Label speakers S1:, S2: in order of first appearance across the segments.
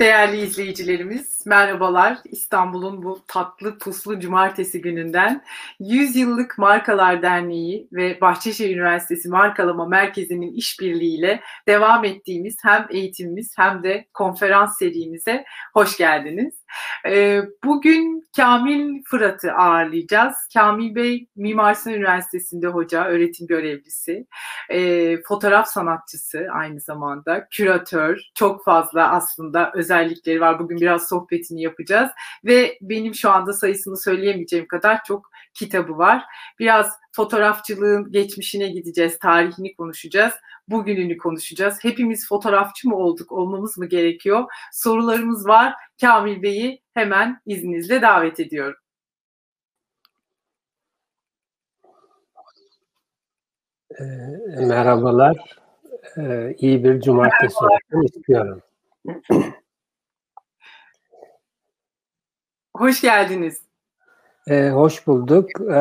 S1: Değerli izleyicilerimiz, merhabalar. İstanbul'un bu tatlı puslu cumartesi gününden 100 yıllık Markalar Derneği ve Bahçeşehir Üniversitesi Markalama Merkezi'nin işbirliğiyle devam ettiğimiz hem eğitimimiz hem de konferans serimize hoş geldiniz. Bugün Kamil Fırat'ı ağırlayacağız. Kamil Bey Mimar Sinan Üniversitesi'nde hoca, öğretim görevlisi, fotoğraf sanatçısı aynı zamanda, küratör, çok fazla aslında özellikleri var. Bugün biraz sohbetini yapacağız ve benim şu anda sayısını söyleyemeyeceğim kadar çok kitabı var. Biraz fotoğrafçılığın geçmişine gideceğiz, tarihini konuşacağız, bugününü konuşacağız. Hepimiz fotoğrafçı mı olduk, olmamız mı gerekiyor? Sorularımız var. Kamil Bey'i hemen izninizle davet ediyorum.
S2: E, merhabalar. E, iyi bir cumartesi olsun istiyorum.
S1: Hoş geldiniz.
S2: E, hoş bulduk. E,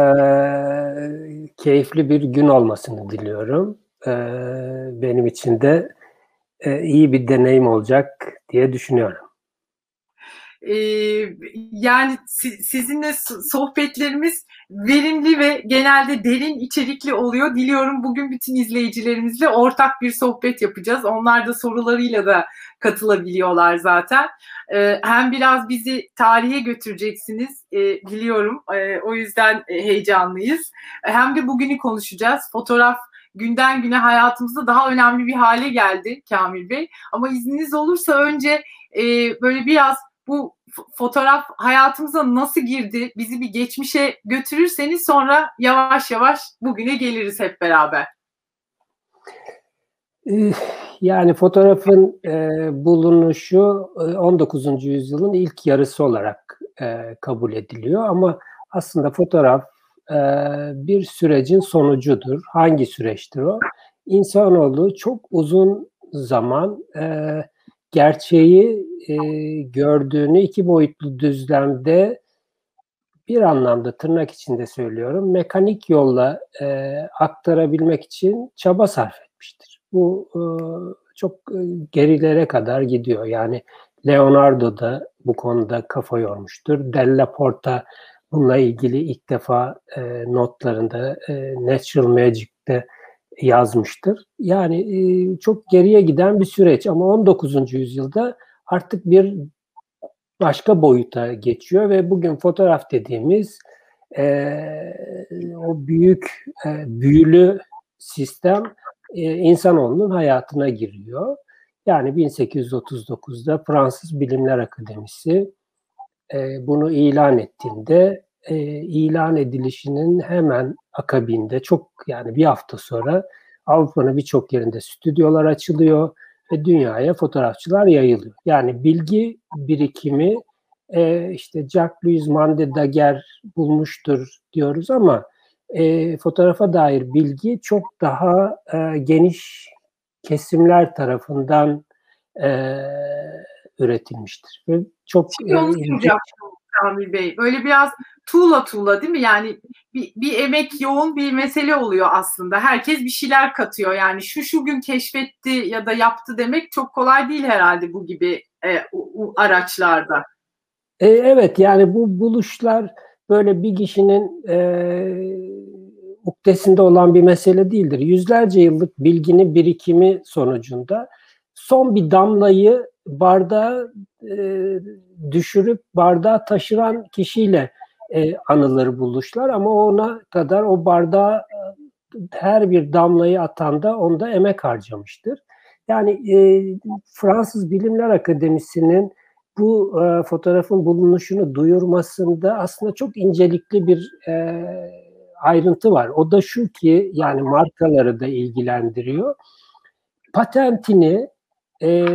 S2: keyifli bir gün olmasını diliyorum. E, benim için de e, iyi bir deneyim olacak diye düşünüyorum.
S1: Ee, yani sizinle sohbetlerimiz verimli ve genelde derin içerikli oluyor. Diliyorum bugün bütün izleyicilerimizle ortak bir sohbet yapacağız. Onlar da sorularıyla da katılabiliyorlar zaten. Ee, hem biraz bizi tarihe götüreceksiniz e, biliyorum. E, o yüzden e, heyecanlıyız. Hem de bugünü konuşacağız. Fotoğraf günden güne hayatımızda daha önemli bir hale geldi Kamil Bey. Ama izniniz olursa önce böyle biraz bu fotoğraf hayatımıza nasıl girdi? Bizi bir geçmişe götürürseniz sonra yavaş yavaş bugüne geliriz hep beraber.
S2: Yani fotoğrafın e, bulunuşu 19. yüzyılın ilk yarısı olarak e, kabul ediliyor ama aslında fotoğraf e, bir sürecin sonucudur. Hangi süreçtir o? İnsanoğlu çok uzun zaman e, gerçeği e, gördüğünü iki boyutlu düzlemde bir anlamda tırnak içinde söylüyorum mekanik yolla e, aktarabilmek için çaba sarf etmiştir. Bu e, çok e, gerilere kadar gidiyor. Yani Leonardo da bu konuda kafa yormuştur. Della Porta bununla ilgili ilk defa e, notlarında e, Natural Magic'te yazmıştır. Yani e, çok geriye giden bir süreç ama 19. yüzyılda artık bir başka boyuta geçiyor ve bugün fotoğraf dediğimiz e, o büyük e, büyülü sistem e, insanoğlunun hayatına giriyor. Yani 1839'da Fransız Bilimler Akademisi bunu ilan ettiğinde e, ilan edilişinin hemen akabinde çok yani bir hafta sonra Avrupa'nın birçok yerinde stüdyolar açılıyor ve dünyaya fotoğrafçılar yayılıyor. Yani bilgi birikimi e, işte Jacques-Louis Mande Daguerre bulmuştur diyoruz ama e, fotoğrafa dair bilgi çok daha e, geniş kesimler tarafından e, üretilmiştir. Ve çok
S1: Şimdi onu e, Kamil Bey. Böyle biraz tuğla tuğla değil mi? Yani bir, bir emek yoğun bir mesele oluyor aslında. Herkes bir şeyler katıyor. Yani şu şu gün keşfetti ya da yaptı demek çok kolay değil herhalde bu gibi e, u, araçlarda.
S2: E, evet yani bu buluşlar böyle bir kişinin e, uktesinde olan bir mesele değildir. Yüzlerce yıllık bilginin birikimi sonucunda son bir damlayı bardağa e, düşürüp bardağı taşıran kişiyle e, anılır buluşlar ama ona kadar o bardağı e, her bir damlayı atan da onda emek harcamıştır. Yani e, Fransız Bilimler Akademisi'nin bu e, fotoğrafın bulunuşunu duyurmasında aslında çok incelikli bir e, ayrıntı var. O da şu ki yani markaları da ilgilendiriyor. Patentini e,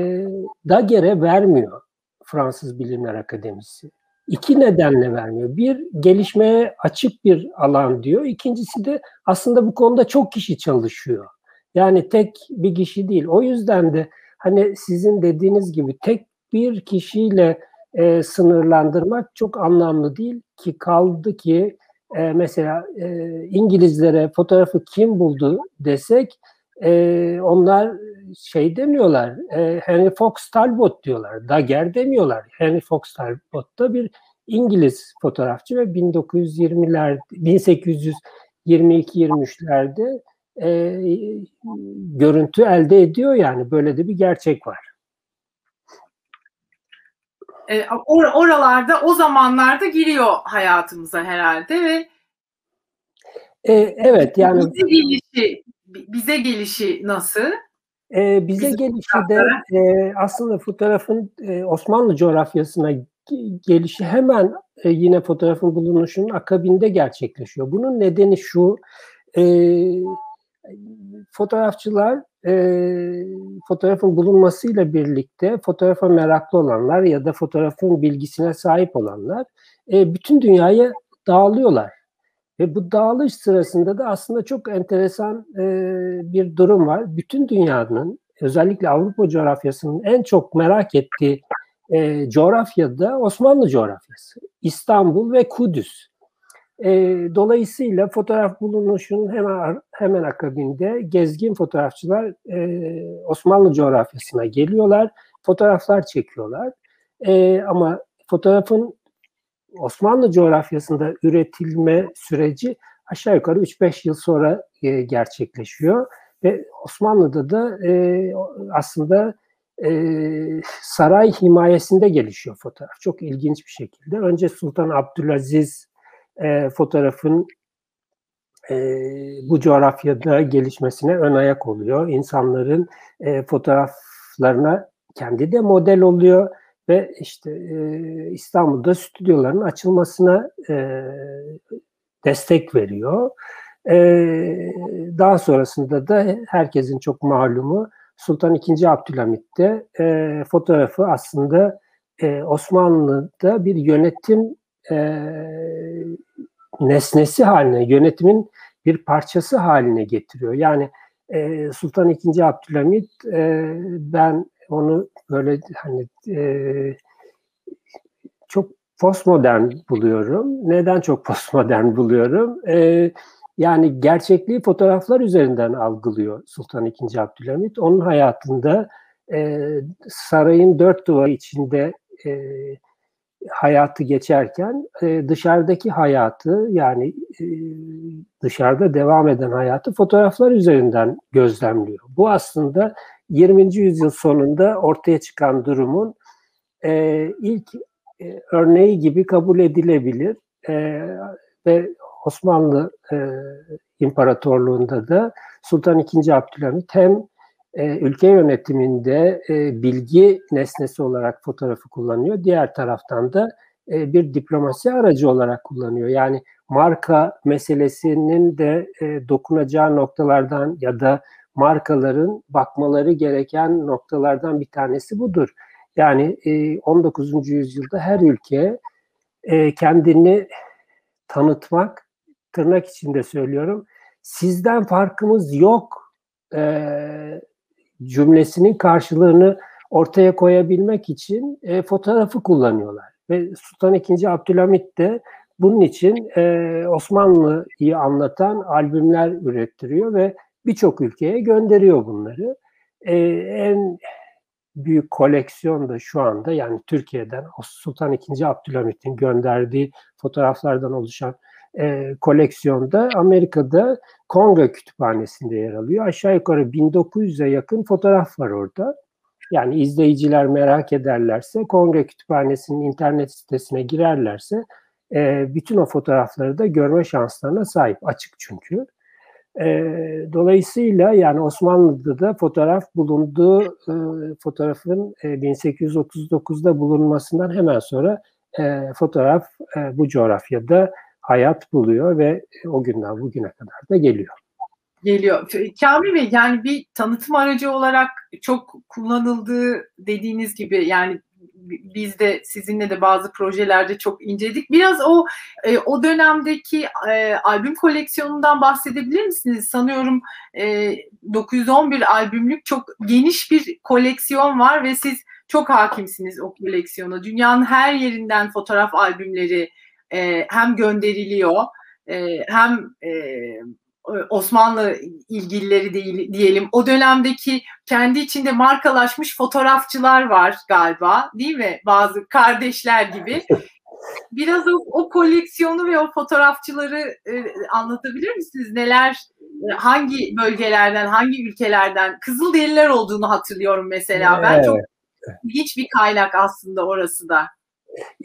S2: Daguerre vermiyor Fransız Bilimler Akademisi. İki nedenle vermiyor. Bir, gelişmeye açık bir alan diyor. İkincisi de aslında bu konuda çok kişi çalışıyor. Yani tek bir kişi değil. O yüzden de hani sizin dediğiniz gibi tek bir kişiyle e, sınırlandırmak çok anlamlı değil ki kaldı ki e, mesela e, İngilizlere fotoğrafı kim buldu desek e, onlar şey demiyorlar, e, Henry Fox Talbot diyorlar, Daguerre demiyorlar. Henry Fox Talbot da bir İngiliz fotoğrafçı ve 1920'ler 1822-23'lerde e, görüntü elde ediyor yani böyle de bir gerçek var.
S1: E, or oralarda o zamanlarda giriyor hayatımıza herhalde ve
S2: e, evet yani
S1: bize gelişi bize gelişi nasıl?
S2: E, bize Bizim gelişi de e, aslında fotoğrafın e, Osmanlı coğrafyasına gelişi hemen e, yine fotoğrafın bulunuşunun akabinde gerçekleşiyor. Bunun nedeni şu, e, fotoğrafçılar e, fotoğrafın bulunmasıyla birlikte fotoğrafa meraklı olanlar ya da fotoğrafın bilgisine sahip olanlar e, bütün dünyaya dağılıyorlar. Ve bu dağılış sırasında da aslında çok enteresan e, bir durum var. Bütün dünyanın özellikle Avrupa coğrafyasının en çok merak ettiği e, coğrafyada Osmanlı coğrafyası. İstanbul ve Kudüs. E, dolayısıyla fotoğraf bulunuşunun hemen hemen akabinde gezgin fotoğrafçılar e, Osmanlı coğrafyasına geliyorlar, fotoğraflar çekiyorlar. E, ama fotoğrafın Osmanlı coğrafyasında üretilme süreci aşağı yukarı 3-5 yıl sonra e, gerçekleşiyor ve Osmanlı'da da e, aslında e, saray himayesinde gelişiyor fotoğraf. Çok ilginç bir şekilde. Önce Sultan Abdülaziz e, fotoğrafın e, bu coğrafyada gelişmesine ön ayak oluyor. İnsanların e, fotoğraflarına kendi de model oluyor ve işte e, İstanbul'da stüdyoların açılmasına e, destek veriyor. E, daha sonrasında da herkesin çok malumu Sultan II. Abdülhamit de e, fotoğrafı aslında e, Osmanlı'da bir yönetim e, nesnesi haline, yönetimin bir parçası haline getiriyor. Yani e, Sultan II. Abdülhamit e, ben onu böyle hani e, çok postmodern buluyorum. Neden çok postmodern buluyorum? E, yani gerçekliği fotoğraflar üzerinden algılıyor Sultan II. Abdülhamit. Onun hayatında e, sarayın dört duvarı içinde e, hayatı geçerken e, dışarıdaki hayatı yani e, dışarıda devam eden hayatı fotoğraflar üzerinden gözlemliyor. Bu aslında 20. yüzyıl sonunda ortaya çıkan durumun e, ilk e, örneği gibi kabul edilebilir e, ve Osmanlı e, İmparatorluğu'nda da Sultan II. Abdülhamit hem e, ülke yönetiminde e, bilgi nesnesi olarak fotoğrafı kullanıyor. Diğer taraftan da e, bir diplomasi aracı olarak kullanıyor. Yani marka meselesinin de e, dokunacağı noktalardan ya da markaların bakmaları gereken noktalardan bir tanesi budur. Yani e, 19. yüzyılda her ülke e, kendini tanıtmak, tırnak içinde söylüyorum, sizden farkımız yok e, cümlesinin karşılığını ortaya koyabilmek için e, fotoğrafı kullanıyorlar. Ve Sultan II. Abdülhamit de bunun için e, Osmanlı'yı anlatan albümler ürettiriyor ve birçok ülkeye gönderiyor bunları. E, en büyük koleksiyon da şu anda yani Türkiye'den Sultan II. Abdülhamit'in gönderdiği fotoğraflardan oluşan e, koleksiyonda Amerika'da Kongre Kütüphanesi'nde yer alıyor. Aşağı yukarı 1900'e yakın fotoğraf var orada. Yani izleyiciler merak ederlerse Kongre Kütüphanesi'nin internet sitesine girerlerse e, bütün o fotoğrafları da görme şanslarına sahip. Açık çünkü. E, dolayısıyla yani Osmanlı'da da fotoğraf bulunduğu e, fotoğrafın e, 1839'da bulunmasından hemen sonra e, fotoğraf e, bu coğrafyada hayat buluyor ve o günden bugüne kadar da geliyor.
S1: Geliyor. Kamil Bey yani bir tanıtım aracı olarak çok kullanıldığı dediğiniz gibi yani biz de sizinle de bazı projelerde çok inceledik. Biraz o e, o dönemdeki e, albüm koleksiyonundan bahsedebilir misiniz? Sanıyorum e, 911 albümlük çok geniş bir koleksiyon var ve siz çok hakimsiniz o koleksiyona. Dünyanın her yerinden fotoğraf albümleri e, hem gönderiliyor e, hem e, Osmanlı ilgilileri değil, diyelim. O dönemdeki kendi içinde markalaşmış fotoğrafçılar var galiba değil mi? Bazı kardeşler gibi. Biraz o, o koleksiyonu ve o fotoğrafçıları e, anlatabilir misiniz? Neler, e, hangi bölgelerden, hangi ülkelerden? Kızılderililer olduğunu hatırlıyorum mesela. Ben çok ilginç bir kaynak aslında orası da.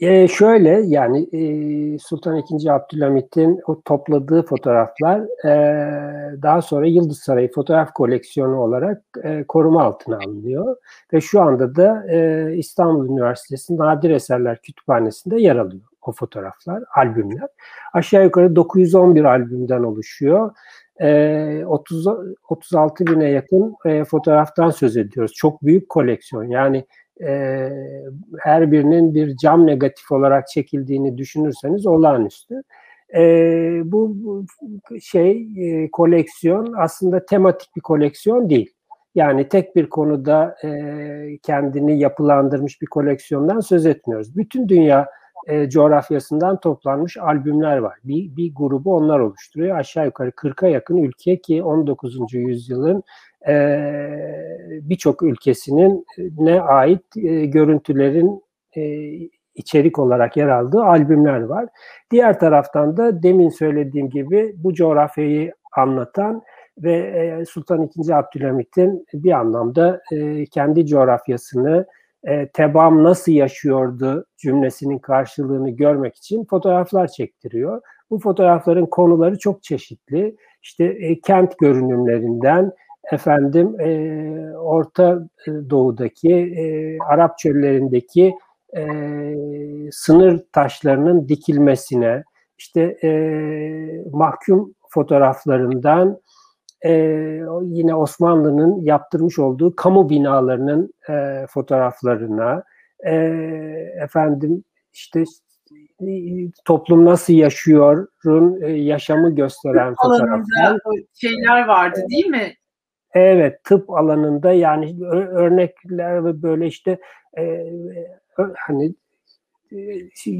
S2: E, şöyle yani e, Sultan II. Abdülhamit'in o topladığı fotoğraflar e, daha sonra Yıldız Sarayı fotoğraf koleksiyonu olarak e, koruma altına alınıyor ve şu anda da e, İstanbul Üniversitesi Nadir Eserler Kütüphanesi'nde yer alıyor o fotoğraflar, albümler. Aşağı yukarı 911 albümden oluşuyor. E, 30 36 bine yakın e, fotoğraftan söz ediyoruz. Çok büyük koleksiyon. Yani e, her birinin bir cam negatif olarak çekildiğini düşünürseniz olağanüstü. E, bu, şey e, koleksiyon aslında tematik bir koleksiyon değil. Yani tek bir konuda e, kendini yapılandırmış bir koleksiyondan söz etmiyoruz. Bütün dünya e, coğrafyasından toplanmış albümler var. Bir, bir grubu onlar oluşturuyor. Aşağı yukarı 40'a yakın ülke ki 19. yüzyılın birçok ülkesinin ne ait görüntülerin içerik olarak yer aldığı albümler var. Diğer taraftan da demin söylediğim gibi bu coğrafyayı anlatan ve Sultan II. Abdülhamit'in bir anlamda kendi coğrafyasını tebam nasıl yaşıyordu cümlesinin karşılığını görmek için fotoğraflar çektiriyor. Bu fotoğrafların konuları çok çeşitli. İşte kent görünümlerinden efendim e, Orta Doğu'daki e, Arap çöllerindeki e, sınır taşlarının dikilmesine, işte e, mahkum fotoğraflarından e, yine Osmanlı'nın yaptırmış olduğu kamu binalarının e, fotoğraflarına, e, efendim işte toplum nasıl yaşıyorun e, yaşamı gösteren fotoğraflar.
S1: şeyler vardı değil mi?
S2: Evet tıp alanında yani örnekler ve böyle işte e, hani e,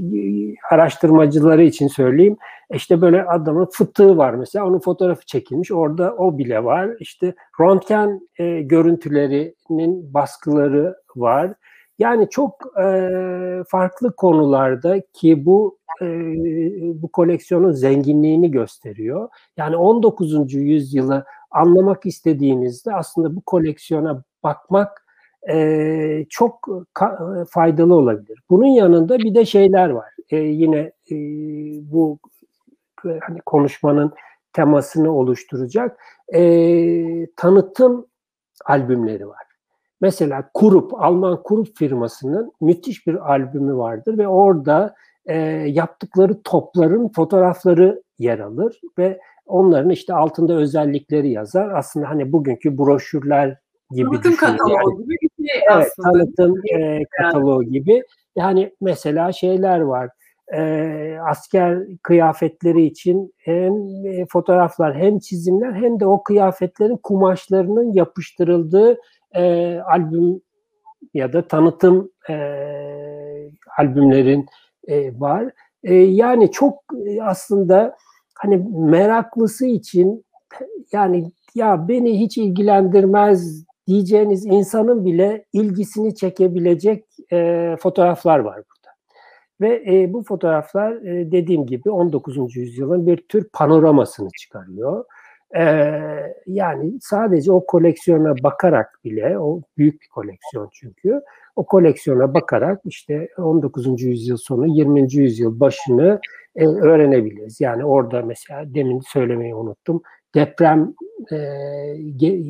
S2: araştırmacıları için söyleyeyim. İşte böyle adamın fıtığı var mesela. Onun fotoğrafı çekilmiş. Orada o bile var. İşte röntgen e, görüntülerinin baskıları var. Yani çok e, farklı konularda ki bu e, bu koleksiyonun zenginliğini gösteriyor. Yani 19. yüzyılı anlamak istediğinizde aslında bu koleksiyona bakmak e, çok ka- faydalı olabilir. Bunun yanında bir de şeyler var. E, yine e, bu hani konuşmanın temasını oluşturacak e, tanıtım albümleri var. Mesela Kurup, Alman Kurup firmasının müthiş bir albümü vardır ve orada e, yaptıkları topların fotoğrafları yer alır ve onların işte altında özellikleri yazar. Aslında hani bugünkü broşürler gibi
S1: tanıtım kataloğu gibi bir
S2: şey evet, aslında. Tanıtım e, kataloğu gibi. Yani mesela şeyler var. E, asker kıyafetleri için hem e, fotoğraflar hem çizimler hem de o kıyafetlerin kumaşlarının yapıştırıldığı e, albüm ya da tanıtım e, albümlerin e, var. E, yani çok e, aslında hani meraklısı için yani ya beni hiç ilgilendirmez diyeceğiniz insanın bile ilgisini çekebilecek e, fotoğraflar var burada. Ve e, bu fotoğraflar e, dediğim gibi 19. yüzyılın bir tür panoramasını çıkarıyor. E, yani sadece o koleksiyona bakarak bile, o büyük bir koleksiyon çünkü, o koleksiyona bakarak işte 19. yüzyıl sonu 20. yüzyıl başını e, öğrenebiliriz. Yani orada mesela demin söylemeyi unuttum. Deprem e, ge,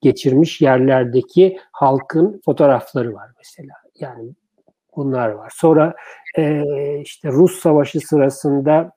S2: geçirmiş yerlerdeki halkın fotoğrafları var mesela. Yani bunlar var. Sonra e, işte Rus Savaşı sırasında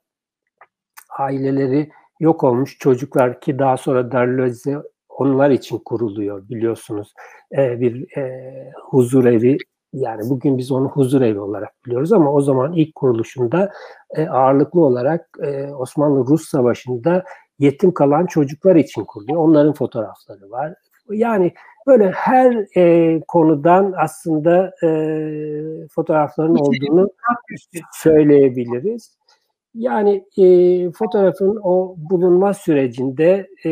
S2: aileleri yok olmuş çocuklar ki daha sonra Darlöze onlar için kuruluyor biliyorsunuz. E, bir e, huzur evi yani bugün biz onu huzur evi olarak biliyoruz ama o zaman ilk kuruluşunda e, ağırlıklı olarak e, Osmanlı-Rus Savaşı'nda yetim kalan çocuklar için kuruluyor. Onların fotoğrafları var. Yani böyle her e, konudan aslında e, fotoğrafların olduğunu söyleyebiliriz. Yani e, fotoğrafın o bulunma sürecinde e,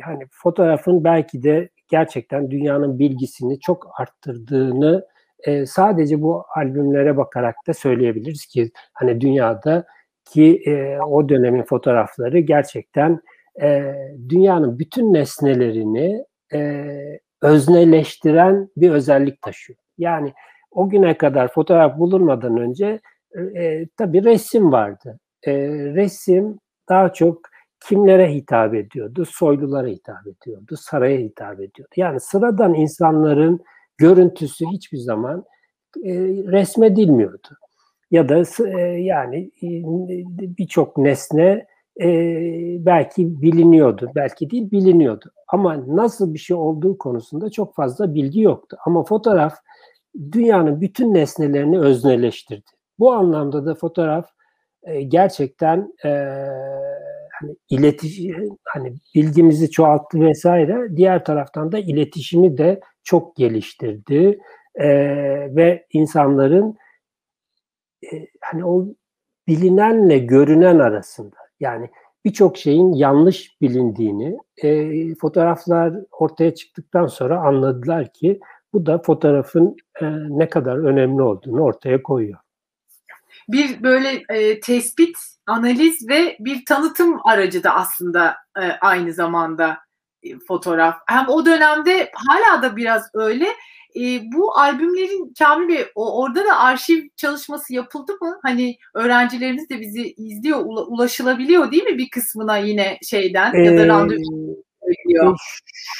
S2: hani fotoğrafın belki de gerçekten dünyanın bilgisini çok arttırdığını e, sadece bu albümlere bakarak da söyleyebiliriz ki hani dünyada ki e, o dönemin fotoğrafları gerçekten e, dünyanın bütün nesnelerini e, özneleştiren bir özellik taşıyor. Yani o güne kadar fotoğraf bulunmadan önce e, tabii resim vardı. E, resim daha çok kimlere hitap ediyordu? Soylulara hitap ediyordu, saraya hitap ediyordu. Yani sıradan insanların görüntüsü hiçbir zaman e, resmedilmiyordu. Ya da e, yani e, birçok nesne e, belki biliniyordu, belki değil biliniyordu. Ama nasıl bir şey olduğu konusunda çok fazla bilgi yoktu. Ama fotoğraf dünyanın bütün nesnelerini özneleştirdi. Bu anlamda da fotoğraf gerçekten e, hani iletişim hani bilgimizi çoğalttı vesaire. Diğer taraftan da iletişimi de çok geliştirdi e, ve insanların e, hani o bilinenle görünen arasında yani birçok şeyin yanlış bilindiğini e, fotoğraflar ortaya çıktıktan sonra anladılar ki bu da fotoğrafın e, ne kadar önemli olduğunu ortaya koyuyor.
S1: Bir böyle e, tespit, analiz ve bir tanıtım aracı da aslında e, aynı zamanda e, fotoğraf. Hem o dönemde hala da biraz öyle. E, bu albümlerin Kamil Bey o, orada da arşiv çalışması yapıldı mı? Hani öğrencilerimiz de bizi izliyor, ulaşılabiliyor değil mi bir kısmına yine şeyden ee, ya da randevu
S2: söylüyor.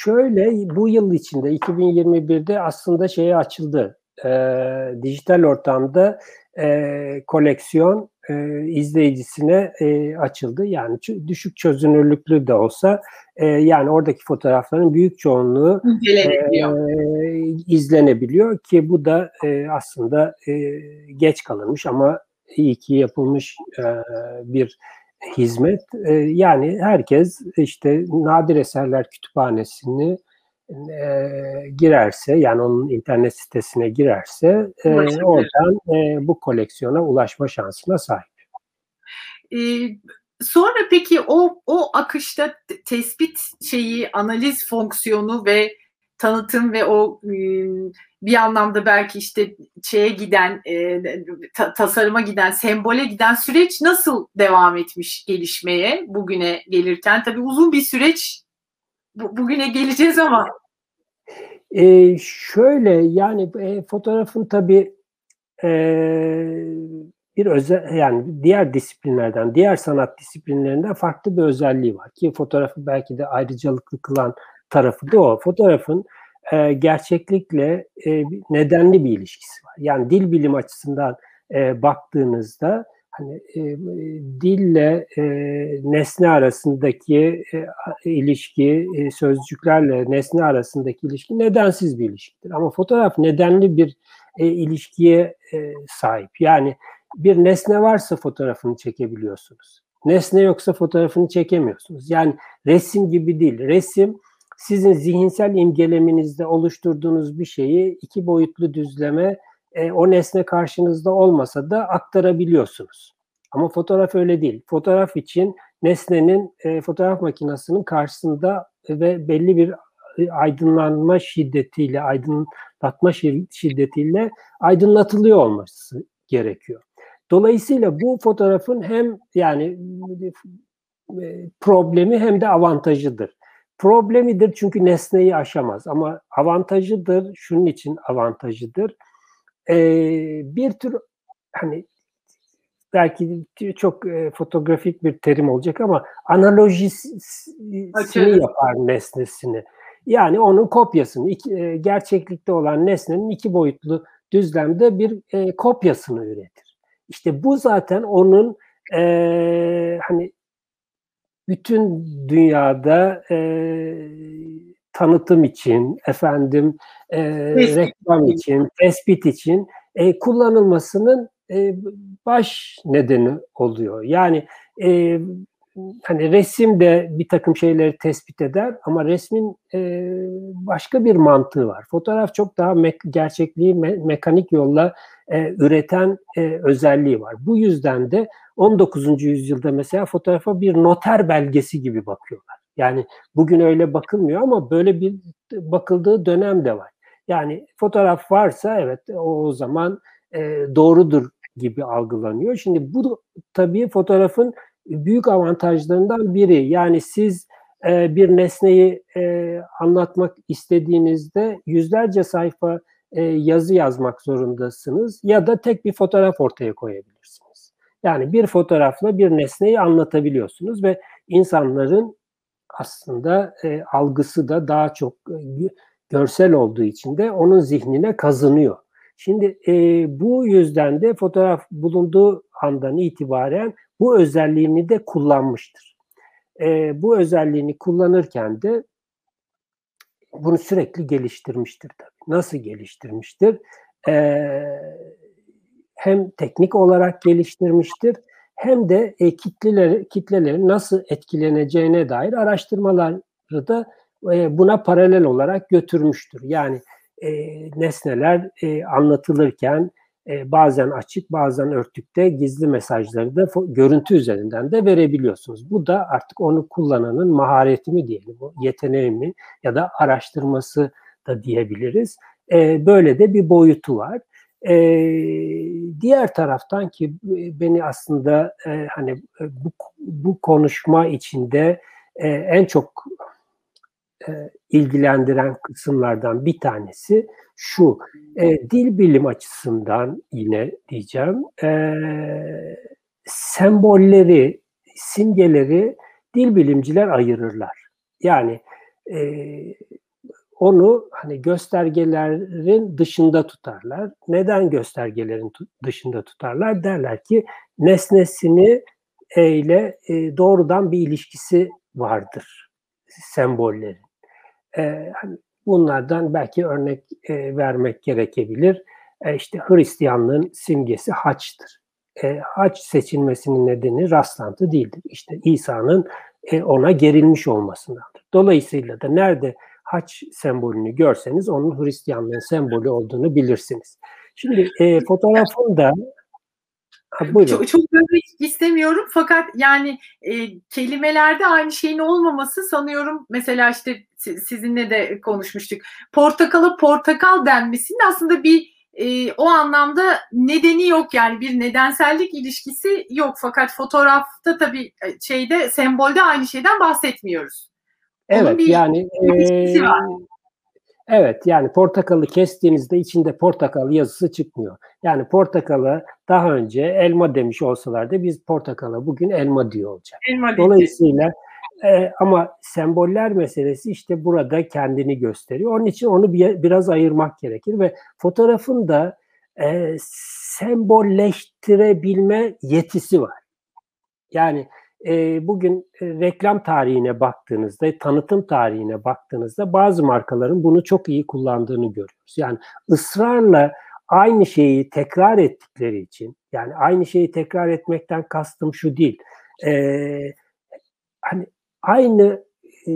S2: Şöyle bu yıl içinde 2021'de aslında şeye açıldı. E, dijital ortamda e, koleksiyon e, izleyicisine e, açıldı. Yani düşük çözünürlüklü de olsa e, yani oradaki fotoğrafların büyük çoğunluğu e, izlenebiliyor ki bu da e, aslında e, geç kalınmış ama iyi ki yapılmış e, bir hizmet. E, yani herkes işte Nadir Eserler Kütüphanesi'ni e, girerse yani onun internet sitesine girerse e, oradan e, bu koleksiyona ulaşma şansına sahip.
S1: Ee, sonra peki o o akışta tespit şeyi analiz fonksiyonu ve tanıtım ve o bir anlamda belki işte şeye giden e, ta, tasarıma giden sembole giden süreç nasıl devam etmiş gelişmeye bugüne gelirken tabii uzun bir süreç bu, bugüne geleceğiz ama
S2: e, şöyle yani e, fotoğrafın tabii e, bir özel yani diğer disiplinlerden, diğer sanat disiplinlerinden farklı bir özelliği var ki fotoğrafı belki de ayrıcalıklı kılan tarafı da o. Fotoğrafın e, gerçeklikle e, nedenli bir ilişkisi var. Yani dil bilim açısından e, baktığınızda hani e, dille e, nesne arasındaki e, ilişki, e, sözcüklerle nesne arasındaki ilişki nedensiz bir ilişkidir. Ama fotoğraf nedenli bir e, ilişkiye e, sahip. Yani bir nesne varsa fotoğrafını çekebiliyorsunuz. Nesne yoksa fotoğrafını çekemiyorsunuz. Yani resim gibi değil. Resim sizin zihinsel imgeleminizde oluşturduğunuz bir şeyi iki boyutlu düzleme e, o nesne karşınızda olmasa da aktarabiliyorsunuz. Ama fotoğraf öyle değil. Fotoğraf için nesnenin e, fotoğraf makinesinin karşısında ve belli bir aydınlanma şiddetiyle, aydınlatma şiddetiyle aydınlatılıyor olması gerekiyor. Dolayısıyla bu fotoğrafın hem yani e, problemi hem de avantajıdır. Problemidir çünkü nesneyi aşamaz ama avantajıdır, şunun için avantajıdır e, bir tür hani belki çok e, fotoğrafik bir terim olacak ama analojisini yapar nesnesini. Yani onun kopyasını, iki, e, gerçeklikte olan nesnenin iki boyutlu düzlemde bir e, kopyasını üretir. İşte bu zaten onun e, hani bütün dünyada e, tanıtım için, efendim e, reklam için, tespit için e, kullanılmasının e, baş nedeni oluyor. Yani e, hani resim de bir takım şeyleri tespit eder ama resmin e, başka bir mantığı var. Fotoğraf çok daha me- gerçekliği me- mekanik yolla e, üreten e, özelliği var. Bu yüzden de 19. yüzyılda mesela fotoğrafa bir noter belgesi gibi bakıyorlar. Yani bugün öyle bakılmıyor ama böyle bir bakıldığı dönem de var. Yani fotoğraf varsa evet o, zaman e, doğrudur gibi algılanıyor. Şimdi bu tabii fotoğrafın büyük avantajlarından biri. Yani siz e, bir nesneyi e, anlatmak istediğinizde yüzlerce sayfa e, yazı yazmak zorundasınız ya da tek bir fotoğraf ortaya koyabilirsiniz. Yani bir fotoğrafla bir nesneyi anlatabiliyorsunuz ve insanların aslında e, algısı da daha çok e, görsel olduğu için de onun zihnine kazınıyor. Şimdi e, bu yüzden de fotoğraf bulunduğu andan itibaren bu özelliğini de kullanmıştır. E, bu özelliğini kullanırken de bunu sürekli geliştirmiştir tabii. Nasıl geliştirmiştir? E, hem teknik olarak geliştirmiştir hem de e, kitleler, kitlelerin nasıl etkileneceğine dair araştırmaları da e, buna paralel olarak götürmüştür. Yani e, nesneler e, anlatılırken e, bazen açık bazen örtükte gizli mesajları da görüntü üzerinden de verebiliyorsunuz. Bu da artık onu kullananın mahareti mi diyelim, yeteneği mi ya da araştırması da diyebiliriz. E, böyle de bir boyutu var. E, diğer taraftan ki beni aslında e, hani e, bu, bu konuşma içinde e, en çok e, ilgilendiren kısımlardan bir tanesi şu. E, dil bilim açısından yine diyeceğim e, sembolleri, simgeleri dil bilimciler ayırırlar. Yani e, onu hani göstergelerin dışında tutarlar. Neden göstergelerin dışında tutarlar? Derler ki nesnesini ile e, doğrudan bir ilişkisi vardır sembollerin. E, hani bunlardan belki örnek e, vermek gerekebilir. E, işte Hristiyanlığın simgesi haçtır. E, haç seçilmesinin nedeni rastlantı değildir. İşte İsa'nın e, ona gerilmiş olmasındandır. Dolayısıyla da nerede haç sembolünü görseniz onun Hristiyanlığın sembolü olduğunu bilirsiniz. Şimdi e, fotoğrafın da
S1: Ha, çok, çok bölmek istemiyorum fakat yani e, kelimelerde aynı şeyin olmaması sanıyorum mesela işte sizinle de konuşmuştuk. Portakala portakal denmesinin aslında bir e, o anlamda nedeni yok yani bir nedensellik ilişkisi yok fakat fotoğrafta tabii e, şeyde sembolde aynı şeyden bahsetmiyoruz.
S2: Evet bir, yani e, Evet yani portakalı kestiğinizde içinde portakal yazısı çıkmıyor. Yani portakalı daha önce elma demiş olsalardı biz portakala bugün elma diyor olacak. Elma Dolayısıyla e, ama semboller meselesi işte burada kendini gösteriyor. Onun için onu bir, biraz ayırmak gerekir ve fotoğrafın da e, sembolleştirebilme yetisi var. Yani e, bugün reklam tarihine baktığınızda, tanıtım tarihine baktığınızda bazı markaların bunu çok iyi kullandığını görüyoruz. Yani ısrarla aynı şeyi tekrar ettikleri için, yani aynı şeyi tekrar etmekten kastım şu değil. E, hani aynı e,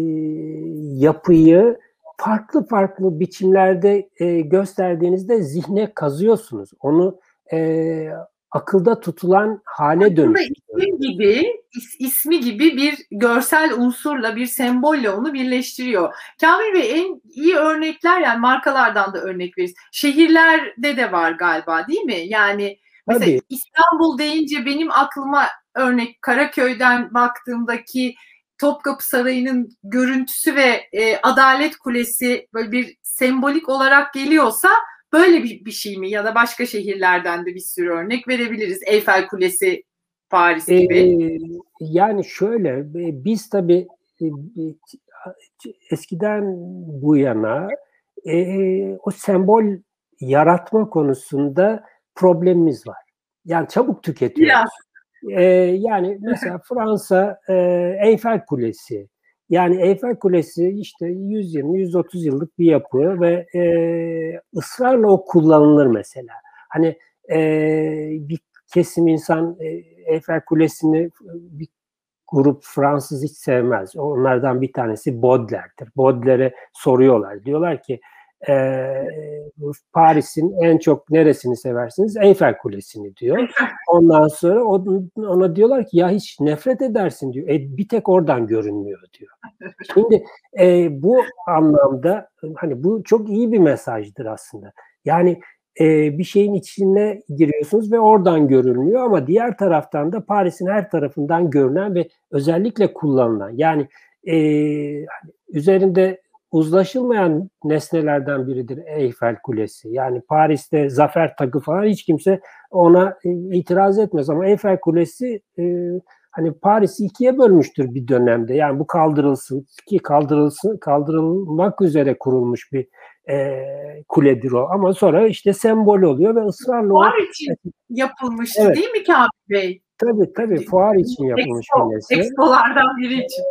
S2: yapıyı farklı farklı biçimlerde e, gösterdiğinizde zihne kazıyorsunuz. Onu e, akılda tutulan hale dönüştürüyor.
S1: ismi gibi, is, ismi gibi bir görsel unsurla, bir sembolle onu birleştiriyor. Kamil Bey en iyi örnekler yani markalardan da örnek veririz. Şehirlerde de var galiba değil mi? Yani mesela Tabii. İstanbul deyince benim aklıma örnek Karaköy'den baktığımdaki Topkapı Sarayı'nın görüntüsü ve e, Adalet Kulesi böyle bir sembolik olarak geliyorsa Böyle bir, bir şey mi ya da başka şehirlerden de bir sürü örnek verebiliriz. Eyfel Kulesi Paris gibi. Ee,
S2: yani şöyle biz tabii e, eskiden bu yana e, o sembol yaratma konusunda problemimiz var. Yani çabuk tüketiyoruz. Biraz. Ee, yani mesela Fransa e, Eyfel Kulesi yani Eyfel Kulesi işte 120-130 yıllık bir yapı ve e, ısrarla o kullanılır mesela. Hani e, bir kesim insan e, Eyfel Kulesi'ni bir grup Fransız hiç sevmez. Onlardan bir tanesi Baudelaire'dir. Baudelaire'e soruyorlar. Diyorlar ki e, Paris'in en çok neresini seversiniz? Eyfel Kulesi'ni diyor. Ondan sonra ona diyorlar ki ya hiç nefret edersin diyor. E, bir tek oradan görünmüyor diyor. Şimdi e, bu anlamda hani bu çok iyi bir mesajdır aslında. Yani e, bir şeyin içine giriyorsunuz ve oradan görülmüyor ama diğer taraftan da Paris'in her tarafından görünen ve özellikle kullanılan yani e, hani üzerinde uzlaşılmayan nesnelerden biridir Eyfel Kulesi. Yani Paris'te zafer takı falan hiç kimse ona e, itiraz etmez ama Eyfel Kulesi e, hani Paris'i ikiye bölmüştür bir dönemde. Yani bu kaldırılsın ki kaldırılsın kaldırılmak üzere kurulmuş bir e, kuledir o. Ama sonra işte sembol oluyor ve ısrarla
S1: Fuar o... için yapılmıştı evet. değil mi Kamil Bey?
S2: Tabii tabii fuar için yapılmış
S1: Expo, kulesi. Expolardan biri için.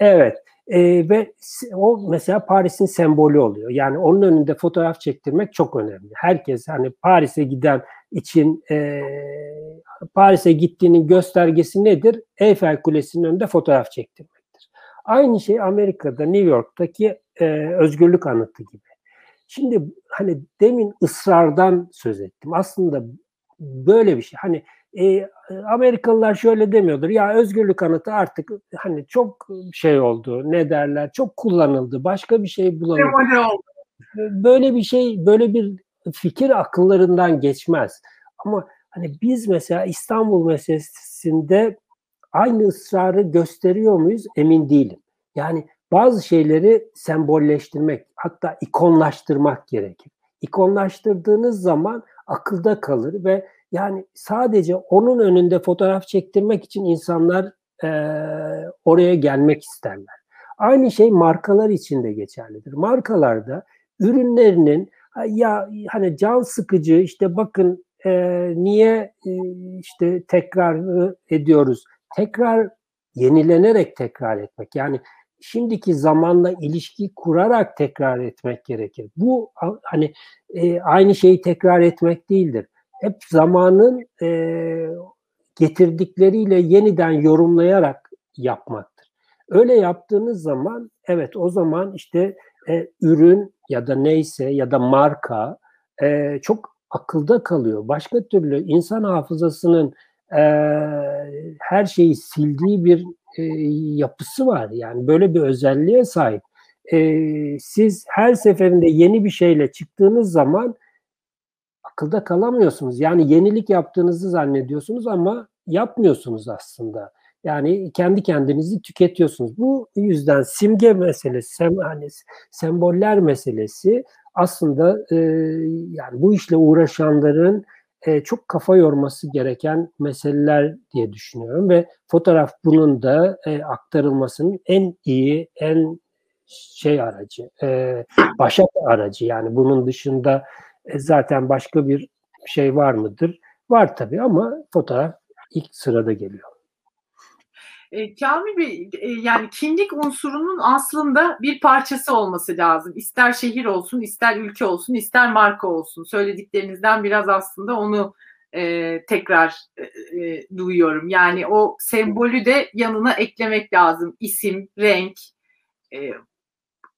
S2: Evet. E, ve o mesela Paris'in sembolü oluyor. Yani onun önünde fotoğraf çektirmek çok önemli. Herkes hani Paris'e giden için e, Paris'e gittiğinin göstergesi nedir? Eyfel Kulesi'nin önünde fotoğraf çektirmektir. Aynı şey Amerika'da, New York'taki e, özgürlük anıtı gibi. Şimdi hani demin ısrardan söz ettim. Aslında böyle bir şey. Hani e, Amerikalılar şöyle demiyordur. Ya özgürlük anıtı artık hani çok şey oldu. Ne derler? Çok kullanıldı. Başka bir şey bulalım. Böyle bir şey, böyle bir fikir akıllarından geçmez. Ama hani biz mesela İstanbul meselesinde aynı ısrarı gösteriyor muyuz emin değilim. Yani bazı şeyleri sembolleştirmek hatta ikonlaştırmak gerekir. İkonlaştırdığınız zaman akılda kalır ve yani sadece onun önünde fotoğraf çektirmek için insanlar e, oraya gelmek isterler. Aynı şey markalar için de geçerlidir. Markalarda ürünlerinin ya hani can sıkıcı işte bakın e, niye e, işte tekrar ediyoruz. Tekrar yenilenerek tekrar etmek. Yani şimdiki zamanla ilişki kurarak tekrar etmek gerekir. Bu hani e, aynı şeyi tekrar etmek değildir. Hep zamanın e, getirdikleriyle yeniden yorumlayarak yapmaktır. Öyle yaptığınız zaman evet o zaman işte e, ürün ya da neyse ya da marka e, çok akılda kalıyor. Başka türlü insan hafızasının e, her şeyi sildiği bir e, yapısı var. Yani böyle bir özelliğe sahip. E, siz her seferinde yeni bir şeyle çıktığınız zaman akılda kalamıyorsunuz. Yani yenilik yaptığınızı zannediyorsunuz ama yapmıyorsunuz aslında. Yani kendi kendinizi tüketiyorsunuz. Bu yüzden simge meselesi, sem, hani semboller meselesi aslında e, yani bu işle uğraşanların e, çok kafa yorması gereken meseleler diye düşünüyorum ve fotoğraf bunun da e, aktarılmasının en iyi, en şey aracı, e, başat aracı yani bunun dışında e, zaten başka bir şey var mıdır? Var tabii ama fotoğraf ilk sırada geliyor.
S1: E, Kamil Bey, e, yani kimlik unsurunun aslında bir parçası olması lazım. İster şehir olsun, ister ülke olsun, ister marka olsun. Söylediklerinizden biraz aslında onu e, tekrar e, e, duyuyorum. Yani o sembolü de yanına eklemek lazım. İsim, renk, e,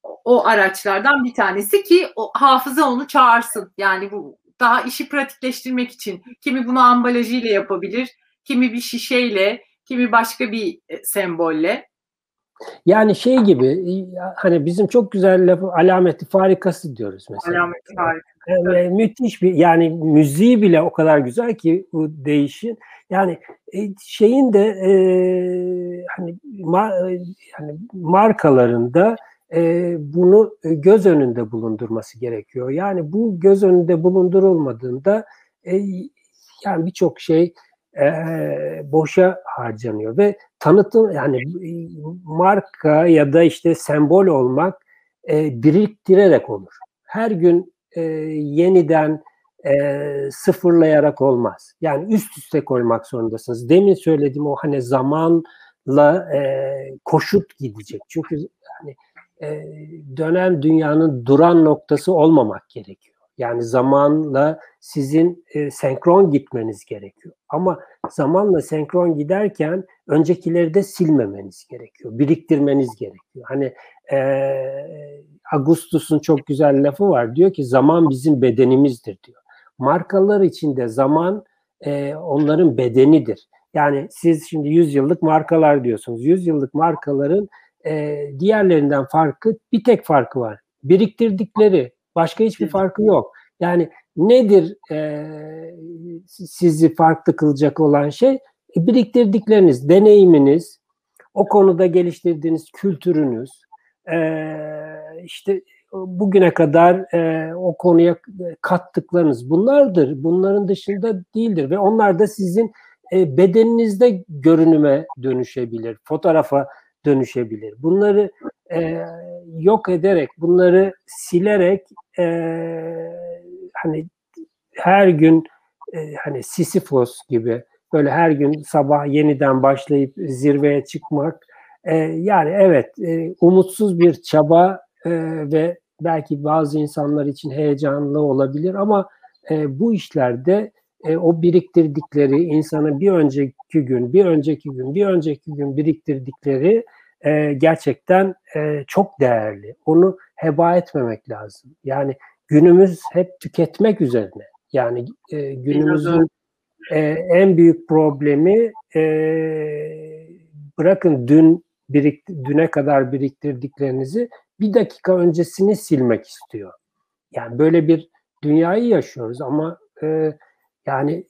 S1: o araçlardan bir tanesi ki o hafıza onu çağırsın. Yani bu daha işi pratikleştirmek için kimi bunu ambalajıyla yapabilir, kimi bir şişeyle, kimi başka bir e, sembolle.
S2: Yani şey gibi hani bizim çok güzel lafı alameti farikası diyoruz mesela. Alameti farikası. Yani, müthiş bir yani müziği bile o kadar güzel ki bu değişin. Yani e, şeyin de e, hani mar, yani markalarında bunu göz önünde bulundurması gerekiyor. Yani bu göz önünde bulundurulmadığında yani birçok şey boşa harcanıyor ve tanıtım yani marka ya da işte sembol olmak e, biriktirerek olur. Her gün yeniden e, sıfırlayarak olmaz. Yani üst üste koymak zorundasınız. Demin söylediğim o hani zamanla e, koşut gidecek. Çünkü hani e, dönen dünyanın duran noktası olmamak gerekiyor. Yani zamanla sizin e, senkron gitmeniz gerekiyor. Ama zamanla senkron giderken öncekileri de silmemeniz gerekiyor. Biriktirmeniz gerekiyor. Hani e, Augustus'un çok güzel lafı var. Diyor ki zaman bizim bedenimizdir diyor. Markalar içinde zaman e, onların bedenidir. Yani siz şimdi 100 yıllık markalar diyorsunuz. 100 yıllık markaların e, diğerlerinden farkı bir tek farkı var. Biriktirdikleri başka hiçbir farkı yok. Yani nedir e, sizi farklı kılacak olan şey? E, biriktirdikleriniz, deneyiminiz, o konuda geliştirdiğiniz kültürünüz, e, işte bugüne kadar e, o konuya kattıklarınız bunlardır. Bunların dışında değildir ve onlar da sizin e, bedeninizde görünüme dönüşebilir, fotoğrafa dönüşebilir. Bunları e, yok ederek, bunları silerek e, hani her gün e, hani Sisyphos gibi böyle her gün sabah yeniden başlayıp zirveye çıkmak e, yani evet e, umutsuz bir çaba e, ve belki bazı insanlar için heyecanlı olabilir ama e, bu işlerde e, o biriktirdikleri insanın bir önceki gün, bir önceki gün, bir önceki gün biriktirdikleri e, gerçekten e, çok değerli. Onu heba etmemek lazım. Yani günümüz hep tüketmek üzerine. Yani e, günümüzün e, en büyük problemi e, bırakın dün birik, düne kadar biriktirdiklerinizi bir dakika öncesini silmek istiyor. Yani böyle bir dünyayı yaşıyoruz ama e, yani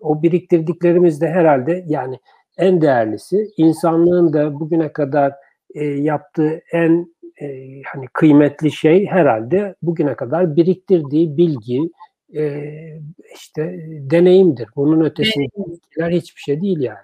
S2: o biriktirdiklerimiz de herhalde yani en değerlisi insanlığın da bugüne kadar e, yaptığı en e, hani kıymetli şey herhalde bugüne kadar biriktirdiği bilgi e, işte deneyimdir. Bunun ötesinde hiçbir şey değil yani.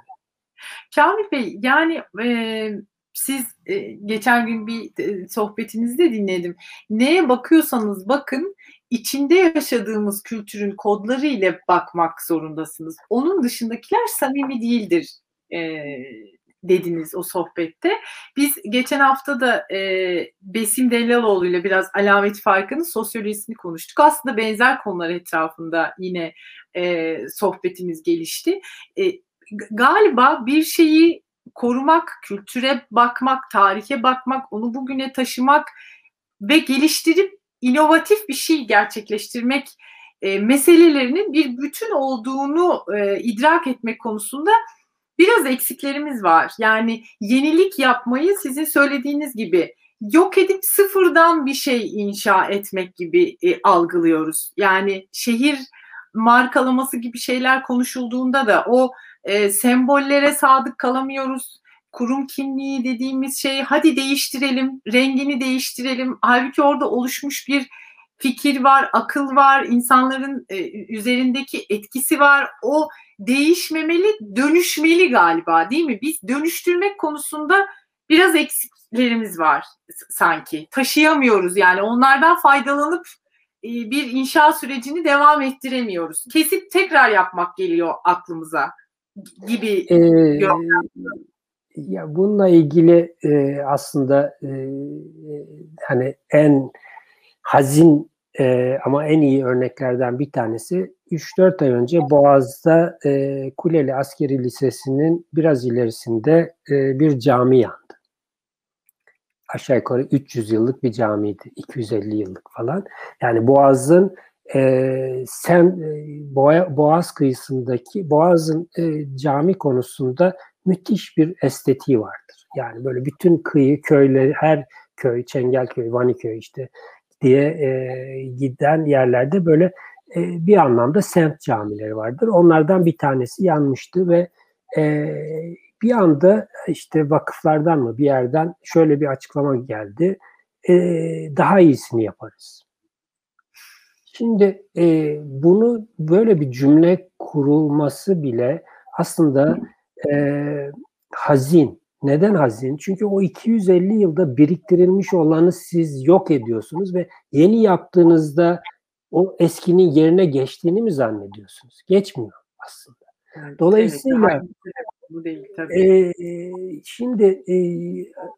S1: Kamil Bey yani e, siz e, geçen gün bir e, sohbetinizde dinledim. Neye bakıyorsanız bakın içinde yaşadığımız kültürün kodları ile bakmak zorundasınız. Onun dışındakiler samimi değildir e, dediniz o sohbette. Biz geçen hafta da e, Besim Delaloğlu ile biraz alamet farkının sosyolojisini konuştuk. Aslında benzer konular etrafında yine e, sohbetimiz gelişti. E, galiba bir şeyi korumak, kültüre bakmak, tarihe bakmak, onu bugüne taşımak ve geliştirip inovatif bir şey gerçekleştirmek e, meselelerinin bir bütün olduğunu e, idrak etmek konusunda biraz eksiklerimiz var. Yani yenilik yapmayı sizin söylediğiniz gibi yok edip sıfırdan bir şey inşa etmek gibi e, algılıyoruz. Yani şehir markalaması gibi şeyler konuşulduğunda da o e, sembollere sadık kalamıyoruz. Kurum kimliği dediğimiz şey hadi değiştirelim, rengini değiştirelim. Halbuki orada oluşmuş bir fikir var, akıl var, insanların e, üzerindeki etkisi var. O değişmemeli, dönüşmeli galiba değil mi? Biz dönüştürmek konusunda biraz eksiklerimiz var sanki. Taşıyamıyoruz yani onlardan faydalanıp e, bir inşa sürecini devam ettiremiyoruz. Kesip tekrar yapmak geliyor aklımıza gibi ee,
S2: ya bununla ilgili e, aslında e, hani en hazin e, ama en iyi örneklerden bir tanesi 3-4 ay önce Boğaz'da e, Kuleli Askeri Lisesi'nin biraz ilerisinde e, bir cami yandı. Aşağı yukarı 300 yıllık bir camiydi. 250 yıllık falan. Yani Boğaz'ın e, sen e, Boğaz kıyısındaki Boğaz'ın e, cami konusunda müthiş bir estetiği vardır. Yani böyle bütün kıyı köyleri her köy Çengelköy, Vaniköy işte diye e, giden yerlerde böyle e, bir anlamda semt camileri vardır. Onlardan bir tanesi yanmıştı ve e, bir anda işte vakıflardan mı bir yerden şöyle bir açıklama geldi. E, daha iyisini yaparız. Şimdi e, bunu böyle bir cümle kurulması bile aslında e, hazin. Neden hazin? Çünkü o 250 yılda biriktirilmiş olanı siz yok ediyorsunuz ve yeni yaptığınızda o eskinin yerine geçtiğini mi zannediyorsunuz? Geçmiyor aslında. Dolayısıyla evet, bu değil tabii. E, şimdi e,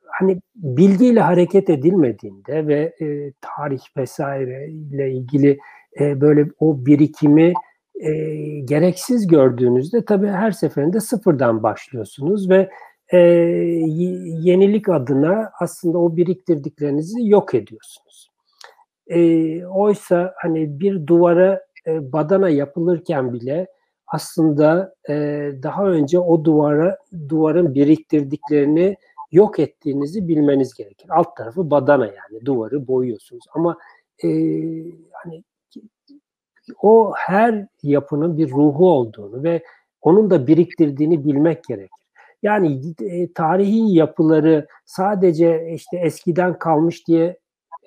S2: hani bilgiyle hareket edilmediğinde ve e, tarih vesaire ile ilgili e, böyle o birikimi e, gereksiz gördüğünüzde tabii her seferinde sıfırdan başlıyorsunuz ve e, yenilik adına aslında o biriktirdiklerinizi yok ediyorsunuz. E, oysa hani bir duvara e, badana yapılırken bile aslında e, daha önce o duvara duvarın biriktirdiklerini yok ettiğinizi bilmeniz gerekir. Alt tarafı badana yani duvarı boyuyorsunuz ama e, hani o her yapının bir ruhu olduğunu ve onun da biriktirdiğini bilmek gerekir. Yani e, tarihi yapıları sadece işte eskiden kalmış diye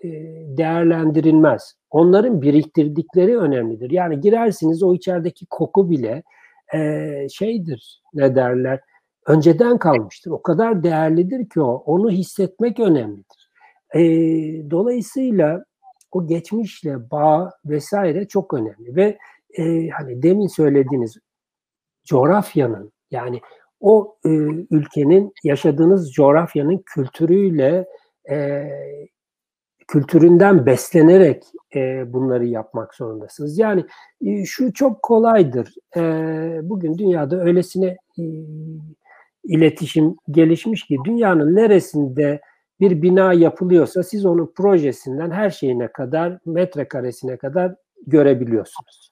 S2: e, değerlendirilmez. Onların biriktirdikleri önemlidir. Yani girersiniz o içerideki koku bile e, şeydir ne derler önceden kalmıştır. O kadar değerlidir ki o. Onu hissetmek önemlidir. E, dolayısıyla o geçmişle bağ vesaire çok önemli ve e, hani demin söylediğiniz coğrafyanın yani o e, ülkenin yaşadığınız coğrafyanın kültürüyle e, kültüründen beslenerek e, bunları yapmak zorundasınız. Yani e, şu çok kolaydır. E, bugün dünyada öylesine e, iletişim gelişmiş ki dünyanın neresinde bir bina yapılıyorsa siz onun projesinden her şeyine kadar, metrekaresine kadar görebiliyorsunuz.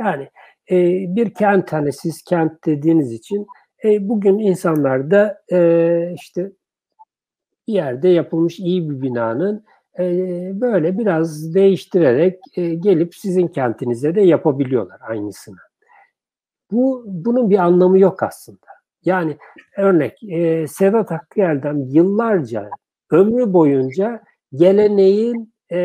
S2: Yani e, bir kent hani siz kent dediğiniz için e, bugün insanlar da e, işte bir yerde yapılmış iyi bir binanın e, böyle biraz değiştirerek e, gelip sizin kentinize de yapabiliyorlar aynısını. Bu bunun bir anlamı yok aslında. Yani örnek e, Sedat Hakkı'dan yıllarca ömrü boyunca geleneğin e,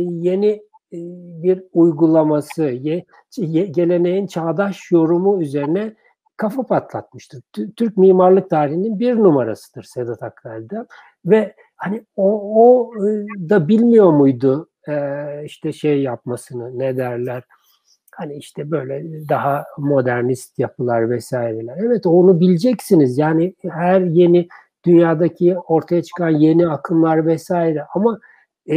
S2: yeni e, bir uygulaması, ye, ye, geleneğin çağdaş yorumu üzerine kafa patlatmıştır. Türk mimarlık tarihinin bir numarasıdır Sedat Akbel'de ve hani o, o e, da bilmiyor muydu e, işte şey yapmasını ne derler hani işte böyle daha modernist yapılar vesaireler. Evet onu bileceksiniz yani her yeni dünyadaki ortaya çıkan yeni akımlar vesaire ama e,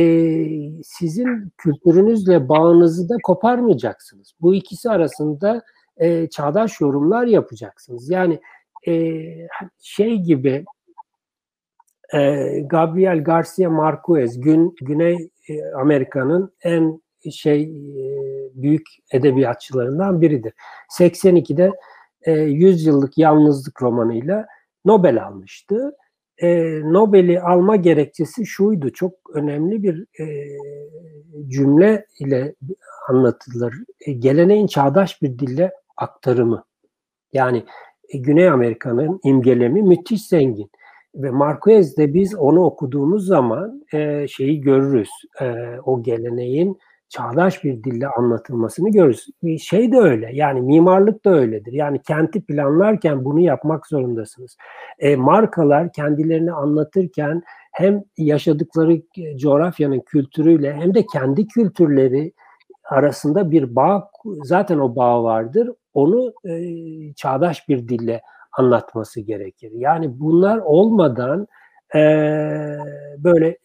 S2: sizin kültürünüzle bağınızı da koparmayacaksınız. Bu ikisi arasında e, çağdaş yorumlar yapacaksınız. Yani e, şey gibi e, Gabriel Garcia Marquez gün Güney e, Amerika'nın en şey e, büyük edebiyatçılarından biridir. 82'de e, 100 yıllık yalnızlık romanıyla Nobel almıştı. E, Nobel'i alma gerekçesi şuydu. Çok önemli bir e, cümle ile anlatılır. E, geleneğin çağdaş bir dille aktarımı. Yani e, Güney Amerika'nın imgelemi müthiş zengin. Ve Marquez'de biz onu okuduğumuz zaman e, şeyi görürüz. E, o geleneğin çağdaş bir dille anlatılmasını görürüz. Şey de öyle. Yani mimarlık da öyledir. Yani kenti planlarken bunu yapmak zorundasınız. E, markalar kendilerini anlatırken hem yaşadıkları coğrafyanın kültürüyle hem de kendi kültürleri arasında bir bağ zaten o bağ vardır. Onu e, çağdaş bir dille anlatması gerekir. Yani bunlar olmadan e, böyle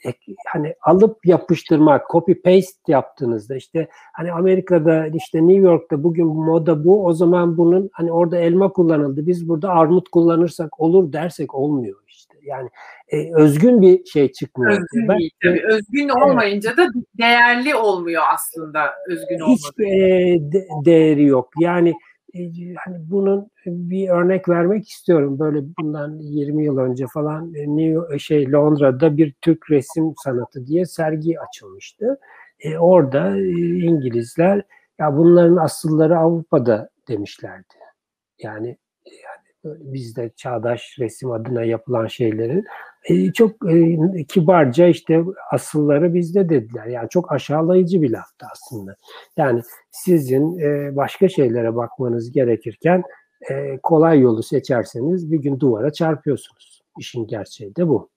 S2: hani alıp yapıştırmak, copy paste yaptığınızda işte hani Amerika'da işte New York'ta bugün moda bu o zaman bunun hani orada elma kullanıldı biz burada armut kullanırsak olur dersek olmuyor işte. Yani e, özgün bir şey çıkmıyor.
S1: Özgün ben, değil tabii. Özgün olmayınca evet. da değerli olmuyor aslında özgün olmadığı.
S2: Hiç e, de, değeri yok. Yani hani bunun bir örnek vermek istiyorum. Böyle bundan 20 yıl önce falan e, New şey Londra'da bir Türk resim sanatı diye sergi açılmıştı. E, orada e, İngilizler ya bunların asılları Avrupa'da demişlerdi. Yani yani bizde çağdaş resim adına yapılan şeylerin e, çok e, kibarca işte asılları bizde dediler. Yani çok aşağılayıcı bir laftı aslında. Yani sizin e, başka şeylere bakmanız gerekirken kolay yolu seçerseniz bir gün duvara çarpıyorsunuz. İşin gerçeği de bu.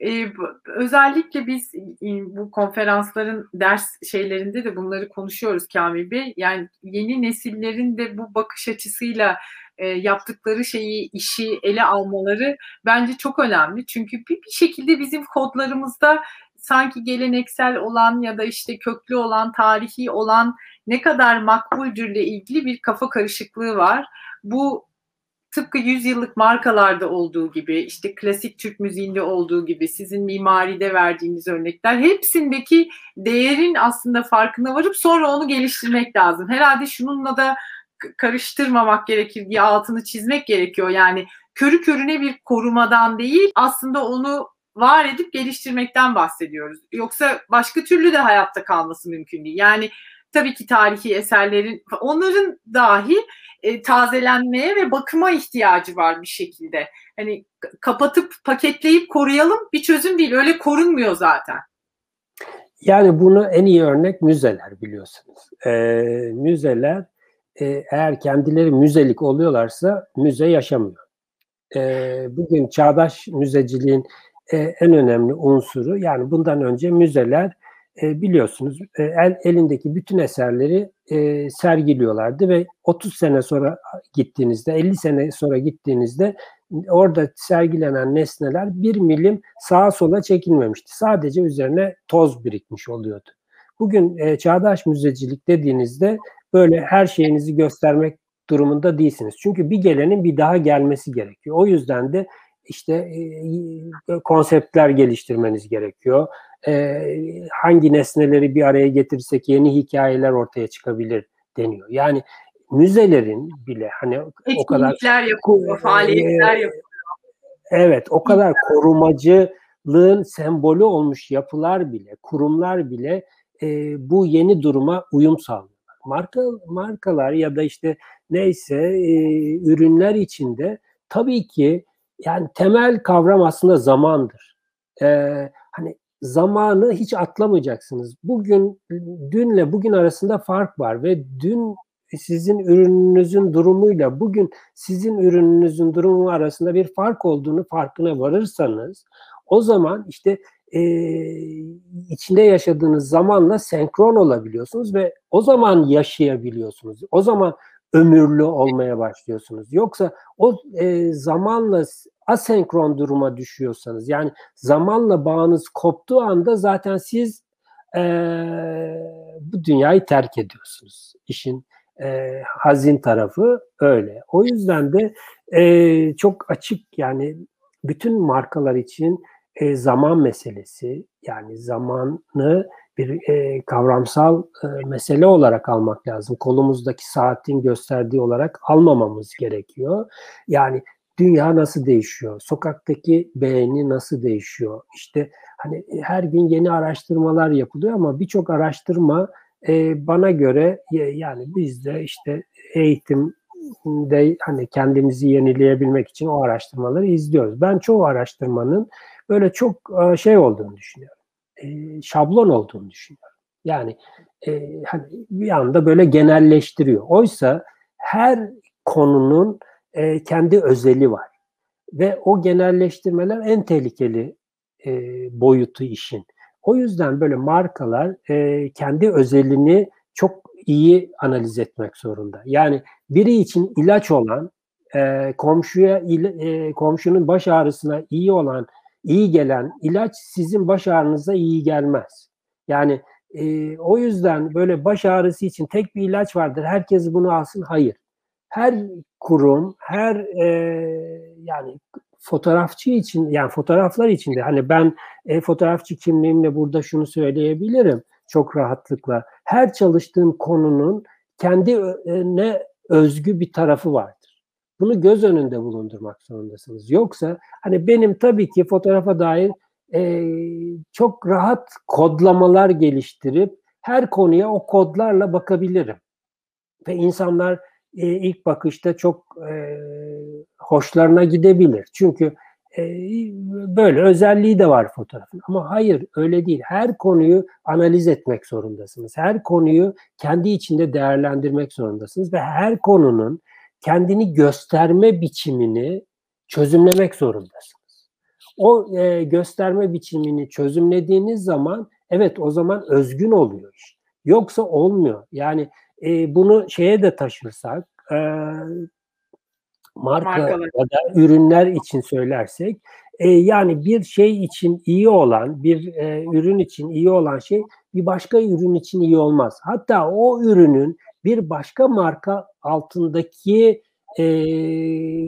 S1: Ee, özellikle biz bu konferansların ders şeylerinde de bunları konuşuyoruz Kamil Bey. Yani yeni nesillerin de bu bakış açısıyla e, yaptıkları şeyi, işi ele almaları bence çok önemli. Çünkü bir, bir şekilde bizim kodlarımızda sanki geleneksel olan ya da işte köklü olan, tarihi olan ne kadar makbuldürle ilgili bir kafa karışıklığı var. Bu tıpkı 100 yıllık markalarda olduğu gibi, işte klasik Türk müziğinde olduğu gibi, sizin mimaride verdiğiniz örnekler hepsindeki değerin aslında farkına varıp sonra onu geliştirmek lazım. Herhalde şununla da karıştırmamak gerekir diye altını çizmek gerekiyor. Yani körü körüne bir korumadan değil aslında onu var edip geliştirmekten bahsediyoruz. Yoksa başka türlü de hayatta kalması mümkün değil. Yani tabii ki tarihi eserlerin onların dahi e, tazelenmeye ve bakıma ihtiyacı var bir şekilde. Hani kapatıp paketleyip koruyalım bir çözüm değil. Öyle korunmuyor zaten.
S2: Yani bunu en iyi örnek müzeler biliyorsunuz. E, müzeler e, eğer kendileri müzelik oluyorlarsa müze yaşamıyor. E, bugün çağdaş müzeciliğin e, en önemli unsuru yani bundan önce müzeler e, biliyorsunuz e, el, elindeki bütün eserleri e, sergiliyorlardı ve 30 sene sonra gittiğinizde 50 sene sonra gittiğinizde orada sergilenen nesneler bir milim sağa sola çekilmemişti. Sadece üzerine toz birikmiş oluyordu. Bugün e, çağdaş müzecilik dediğinizde böyle her şeyinizi göstermek durumunda değilsiniz. Çünkü bir gelenin bir daha gelmesi gerekiyor. O yüzden de işte e, konseptler geliştirmeniz gerekiyor. E, hangi nesneleri bir araya getirirsek yeni hikayeler ortaya çıkabilir deniyor. Yani müzelerin bile hani o kadar
S1: yapıyor, faaliyetler yapıyor.
S2: Evet, o kadar korumacılığın sembolü olmuş yapılar bile, kurumlar bile e, bu yeni duruma uyum sağlıyor. Marka markalar ya da işte neyse e, ürünler içinde tabii ki yani temel kavram aslında zamandır. Ee, hani zamanı hiç atlamayacaksınız. Bugün dünle bugün arasında fark var ve dün sizin ürününüzün durumuyla bugün sizin ürününüzün durumu arasında bir fark olduğunu farkına varırsanız o zaman işte e, içinde yaşadığınız zamanla senkron olabiliyorsunuz ve o zaman yaşayabiliyorsunuz. O zaman ömürlü olmaya başlıyorsunuz. Yoksa o e, zamanla asenkron duruma düşüyorsanız yani zamanla bağınız koptuğu anda zaten siz e, bu dünyayı terk ediyorsunuz. İşin e, hazin tarafı öyle. O yüzden de e, çok açık yani bütün markalar için e, zaman meselesi yani zamanı bir e, kavramsal e, mesele olarak almak lazım. Kolumuzdaki saatin gösterdiği olarak almamamız gerekiyor. Yani dünya nasıl değişiyor? Sokaktaki beğeni nasıl değişiyor? İşte hani her gün yeni araştırmalar yapılıyor ama birçok araştırma e, bana göre yani biz de işte eğitimde hani kendimizi yenileyebilmek için o araştırmaları izliyoruz. Ben çoğu araştırmanın böyle çok e, şey olduğunu düşünüyorum. E, şablon olduğunu düşünüyorum. Yani e, hani bir anda böyle genelleştiriyor. Oysa her konunun e, kendi özeli var. Ve o genelleştirmeler en tehlikeli e, boyutu işin. O yüzden böyle markalar e, kendi özelini çok iyi analiz etmek zorunda. Yani biri için ilaç olan, e, komşuya e, komşunun baş ağrısına iyi olan, iyi gelen ilaç sizin baş ağrınıza iyi gelmez. Yani e, o yüzden böyle baş ağrısı için tek bir ilaç vardır. Herkes bunu alsın. Hayır her kurum, her e, yani fotoğrafçı için yani fotoğraflar için de hani ben e, fotoğrafçı kimliğimle burada şunu söyleyebilirim çok rahatlıkla. Her çalıştığım konunun kendine özgü bir tarafı vardır. Bunu göz önünde bulundurmak zorundasınız. Yoksa hani benim tabii ki fotoğrafa dair e, çok rahat kodlamalar geliştirip her konuya o kodlarla bakabilirim. Ve insanlar e, ilk bakışta çok e, hoşlarına gidebilir. Çünkü e, böyle özelliği de var fotoğrafın. Ama hayır öyle değil. Her konuyu analiz etmek zorundasınız. Her konuyu kendi içinde değerlendirmek zorundasınız ve her konunun kendini gösterme biçimini çözümlemek zorundasınız. O e, gösterme biçimini çözümlediğiniz zaman evet o zaman özgün oluyor iş. Yoksa olmuyor. Yani e, bunu şeye de taşırsak e, marka Markalar. ya da ürünler için söylersek E, yani bir şey için iyi olan, bir e, ürün için iyi olan şey bir başka ürün için iyi olmaz. Hatta o ürünün bir başka marka altındaki e,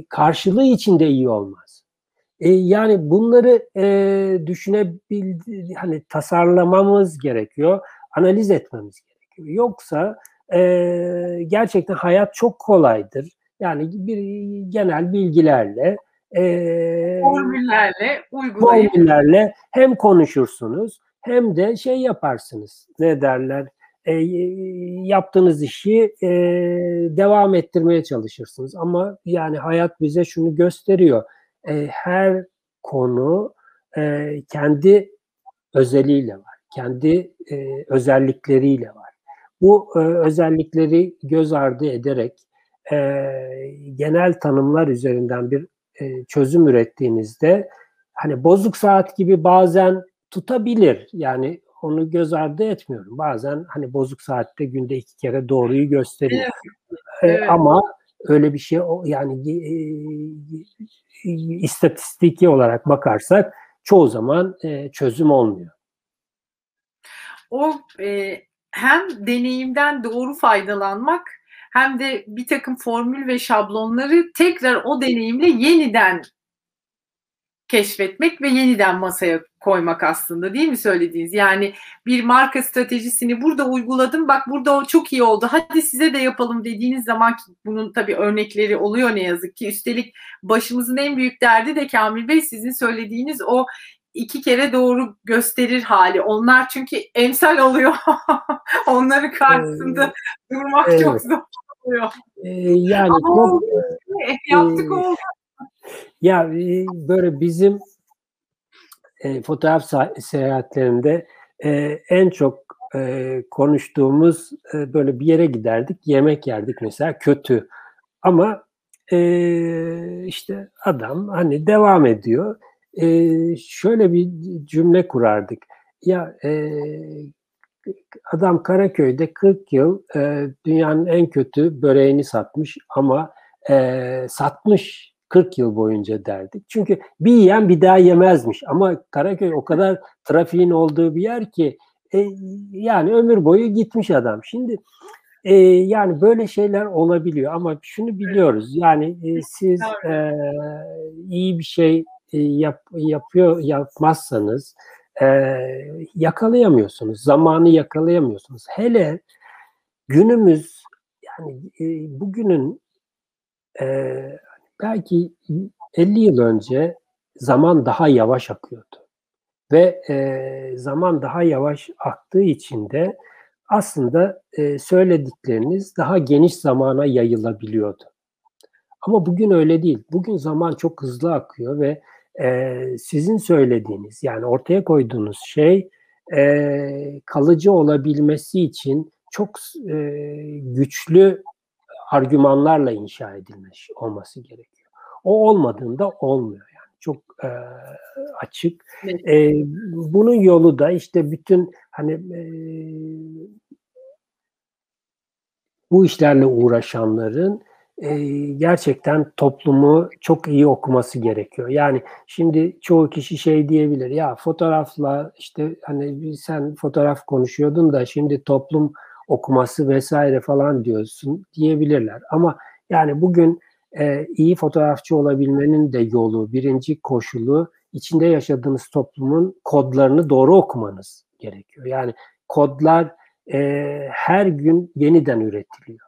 S2: karşılığı için de iyi olmaz. E, yani bunları e, düşünebil, hani tasarlamamız gerekiyor, analiz etmemiz gerekiyor. Yoksa e, gerçekten hayat çok kolaydır. Yani bir genel bilgilerle
S1: e, formüllerle uygulayıp
S2: formüllerle hem konuşursunuz hem de şey yaparsınız. Ne derler? E, yaptığınız işi e, devam ettirmeye çalışırsınız. Ama yani hayat bize şunu gösteriyor. E, her konu e, kendi özeliyle var. Kendi e, özellikleriyle var. Bu e, özellikleri göz ardı ederek e, genel tanımlar üzerinden bir e, çözüm ürettiğinizde hani bozuk saat gibi bazen tutabilir. Yani onu göz ardı etmiyorum. Bazen hani bozuk saatte günde iki kere doğruyu gösteriyor. Evet. Evet. Ama öyle bir şey yani e, istatistiki olarak bakarsak çoğu zaman e, çözüm olmuyor.
S1: O e, hem deneyimden doğru faydalanmak hem de bir takım formül ve şablonları tekrar o deneyimle yeniden keşfetmek ve yeniden masaya koymak aslında değil mi söylediğiniz? Yani bir marka stratejisini burada uyguladım bak burada o çok iyi oldu hadi size de yapalım dediğiniz zaman ki bunun tabii örnekleri oluyor ne yazık ki. Üstelik başımızın en büyük derdi de Kamil Bey sizin söylediğiniz o iki kere doğru gösterir hali. Onlar çünkü emsal oluyor. Onların karşısında ee, durmak evet. çok zor oluyor.
S2: Ee, yani Ama oldu.
S1: E, yaptık e, oldu.
S2: Ya e, böyle bizim e, fotoğraf seyahatlerinde e, en çok e, konuştuğumuz e, böyle bir yere giderdik, yemek yerdik mesela kötü. Ama e, işte adam hani devam ediyor. E, şöyle bir cümle kurardık. Ya e, adam Karaköy'de 40 yıl e, dünyanın en kötü böreğini satmış ama e, satmış 40 yıl boyunca derdik. Çünkü bir yiyen bir daha yemezmiş. Ama Karaköy o kadar trafiğin olduğu bir yer ki e, yani ömür boyu gitmiş adam. Şimdi e, yani böyle şeyler olabiliyor ama şunu biliyoruz. Yani e, siz e, iyi bir şey e, yap, yapıyor yapmazsanız e, yakalayamıyorsunuz. Zamanı yakalayamıyorsunuz. Hele günümüz yani e, bugünün e, belki 50 yıl önce zaman daha yavaş akıyordu. Ve e, zaman daha yavaş aktığı için de aslında e, söyledikleriniz daha geniş zamana yayılabiliyordu. Ama bugün öyle değil. Bugün zaman çok hızlı akıyor ve e, sizin söylediğiniz yani ortaya koyduğunuz şey e, kalıcı olabilmesi için çok e, güçlü argümanlarla inşa edilmiş olması gerekiyor. O olmadığında olmuyor yani çok e, açık. Evet. E, bunun yolu da işte bütün hani e, bu işlerle uğraşanların e, gerçekten toplumu çok iyi okuması gerekiyor. Yani şimdi çoğu kişi şey diyebilir ya fotoğrafla işte hani sen fotoğraf konuşuyordun da şimdi toplum okuması vesaire falan diyorsun diyebilirler. Ama yani bugün e, iyi fotoğrafçı olabilmenin de yolu, birinci koşulu içinde yaşadığınız toplumun kodlarını doğru okumanız gerekiyor. Yani kodlar e, her gün yeniden üretiliyor.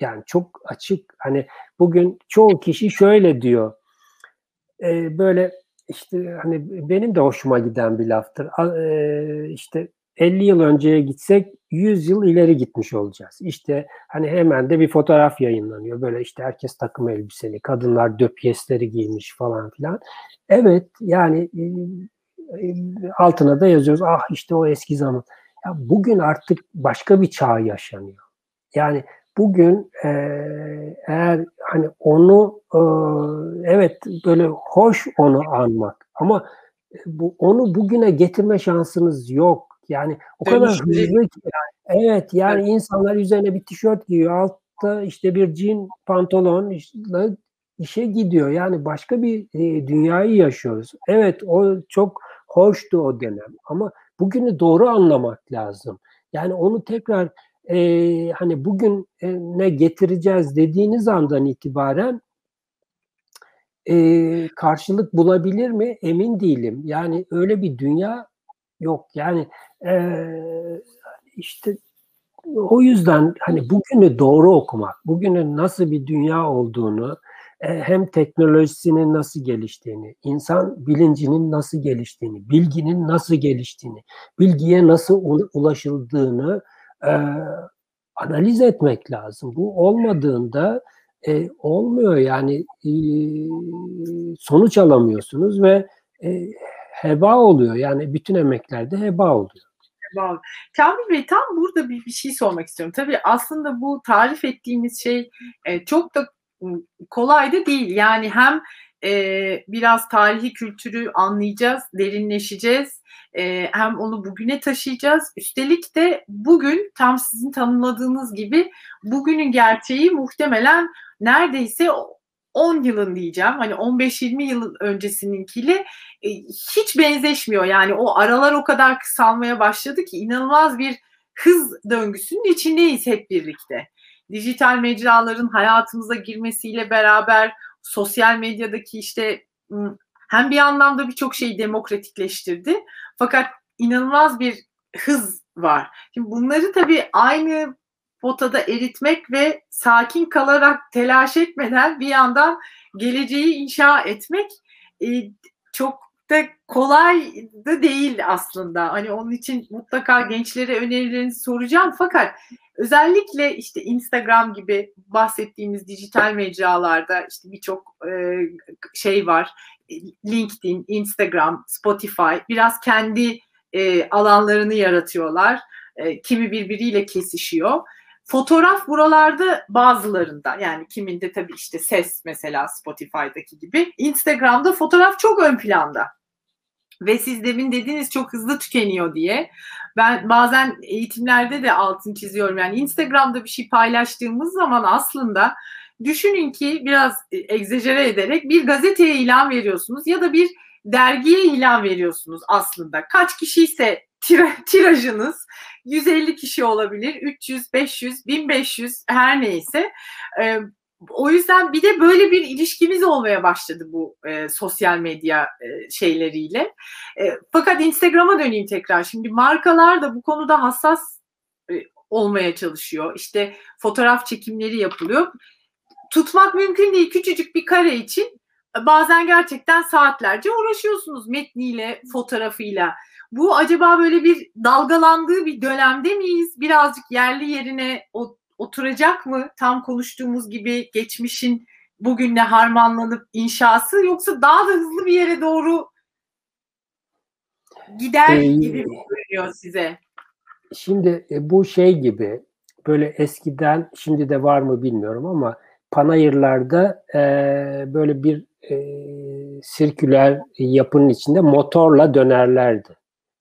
S2: Yani çok açık. Hani bugün çoğu kişi şöyle diyor. E, böyle işte hani benim de hoşuma giden bir laftır. E, işte 50 yıl önceye gitsek 100 yıl ileri gitmiş olacağız. İşte hani hemen de bir fotoğraf yayınlanıyor. Böyle işte herkes takım elbiseli, kadınlar döpyesleri giymiş falan filan. Evet yani e, e, altına da yazıyoruz ah işte o eski zaman. Ya bugün artık başka bir çağ yaşanıyor. Yani bugün e, eğer hani onu e, evet böyle hoş onu anmak ama bu onu bugüne getirme şansınız yok. Yani o kadar hızlı ki. Yani. Evet yani evet. insanlar üzerine bir tişört giyiyor. Altta işte bir jean pantolon işte işe gidiyor. Yani başka bir e, dünyayı yaşıyoruz. Evet o çok hoştu o dönem ama bugünü doğru anlamak lazım. Yani onu tekrar e, hani bugün e, ne getireceğiz dediğiniz andan itibaren e, karşılık bulabilir mi emin değilim. Yani öyle bir dünya yok. Yani e, işte o yüzden hani bugünü doğru okumak, bugünün nasıl bir dünya olduğunu, e, hem teknolojisinin nasıl geliştiğini, insan bilincinin nasıl geliştiğini, bilginin nasıl geliştiğini, bilgiye nasıl ulaşıldığını e, analiz etmek lazım. Bu olmadığında e, olmuyor yani e, sonuç alamıyorsunuz ve e, heba oluyor. Yani bütün emeklerde heba oluyor.
S1: Heba. Kamil Bey tam burada bir, bir şey sormak istiyorum. Tabii aslında bu tarif ettiğimiz şey e, çok da kolay da değil. Yani hem e, biraz tarihi kültürü anlayacağız, derinleşeceğiz. E, hem onu bugüne taşıyacağız. Üstelik de bugün tam sizin tanımladığınız gibi bugünün gerçeği muhtemelen neredeyse 10 yılın diyeceğim hani 15-20 yıl öncesininkiyle e, hiç benzeşmiyor. Yani o aralar o kadar kısalmaya başladı ki inanılmaz bir hız döngüsünün içindeyiz hep birlikte. Dijital mecraların hayatımıza girmesiyle beraber sosyal medyadaki işte hem bir anlamda birçok şeyi demokratikleştirdi fakat inanılmaz bir hız var. Şimdi bunları tabii aynı potada eritmek ve sakin kalarak telaş etmeden bir yandan geleceği inşa etmek e, çok da kolay da değil aslında. Hani onun için mutlaka gençlere önerilerinizi soracağım fakat özellikle işte Instagram gibi bahsettiğimiz dijital mecralarda işte birçok e, şey var. LinkedIn, Instagram, Spotify biraz kendi e, alanlarını yaratıyorlar. E, kimi birbiriyle kesişiyor. Fotoğraf buralarda bazılarında yani kiminde tabii işte ses mesela Spotify'daki gibi. Instagram'da fotoğraf çok ön planda. Ve siz demin dediğiniz çok hızlı tükeniyor diye. Ben bazen eğitimlerde de altını çiziyorum. Yani Instagram'da bir şey paylaştığımız zaman aslında düşünün ki biraz egzajere ederek bir gazeteye ilan veriyorsunuz ya da bir dergiye ilan veriyorsunuz aslında. Kaç kişi ise tirajınız 150 kişi olabilir, 300, 500, 1500 her neyse. E, o yüzden bir de böyle bir ilişkimiz olmaya başladı bu e, sosyal medya e, şeyleriyle. E, fakat Instagram'a döneyim tekrar. Şimdi markalar da bu konuda hassas e, olmaya çalışıyor. İşte fotoğraf çekimleri yapılıyor. Tutmak mümkün değil. Küçücük bir kare için bazen gerçekten saatlerce uğraşıyorsunuz metniyle, fotoğrafıyla. Bu acaba böyle bir dalgalandığı bir dönemde miyiz? Birazcık yerli yerine oturacak mı? Tam konuştuğumuz gibi geçmişin bugünle harmanlanıp inşası yoksa daha da hızlı bir yere doğru gider ee, gibi görünüyor size?
S2: Şimdi e, bu şey gibi böyle eskiden şimdi de var mı bilmiyorum ama panayırlarda e, böyle bir e, sirküler yapının içinde motorla dönerlerdi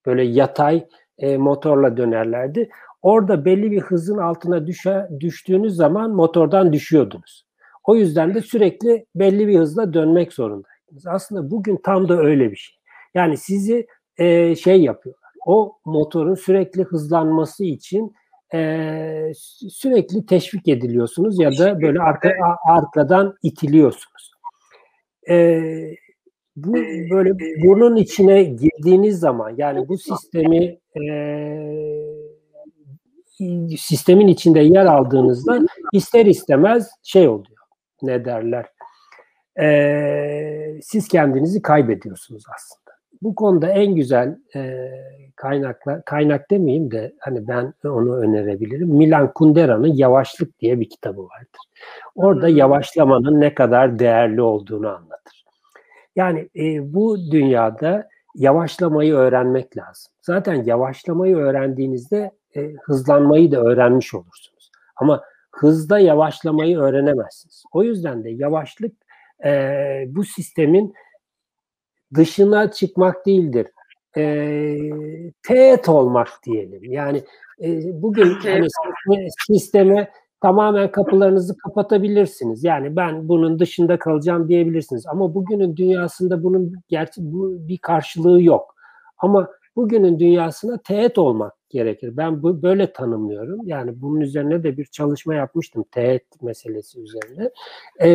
S2: böyle yatay e, motorla dönerlerdi. Orada belli bir hızın altına düşe, düştüğünüz zaman motordan düşüyordunuz. O yüzden de sürekli belli bir hızla dönmek zorundaydınız. Aslında bugün tam da öyle bir şey. Yani sizi e, şey yapıyorlar. O motorun sürekli hızlanması için e, sürekli teşvik ediliyorsunuz ya da böyle arka, arkadan itiliyorsunuz. E, bu böyle burnun içine girdiğiniz zaman yani bu sistemi e, sistemin içinde yer aldığınızda ister istemez şey oluyor. Ne derler? E, siz kendinizi kaybediyorsunuz aslında. Bu konuda en güzel e, kaynakla kaynak demeyeyim de hani ben onu önerebilirim. Milan Kundera'nın Yavaşlık diye bir kitabı vardır. Orada yavaşlamanın ne kadar değerli olduğunu anlatır. Yani e, bu dünyada yavaşlamayı öğrenmek lazım. Zaten yavaşlamayı öğrendiğinizde e, hızlanmayı da öğrenmiş olursunuz. Ama hızda yavaşlamayı öğrenemezsiniz. O yüzden de yavaşlık e, bu sistemin dışına çıkmak değildir. E, teğet olmak diyelim. Yani e, bugün hani sisteme tamamen kapılarınızı kapatabilirsiniz. Yani ben bunun dışında kalacağım diyebilirsiniz. Ama bugünün dünyasında bunun gerçi bu bir karşılığı yok. Ama bugünün dünyasına teğet olmak gerekir. Ben bu böyle tanımlıyorum. Yani bunun üzerine de bir çalışma yapmıştım teğet meselesi üzerine. Ee,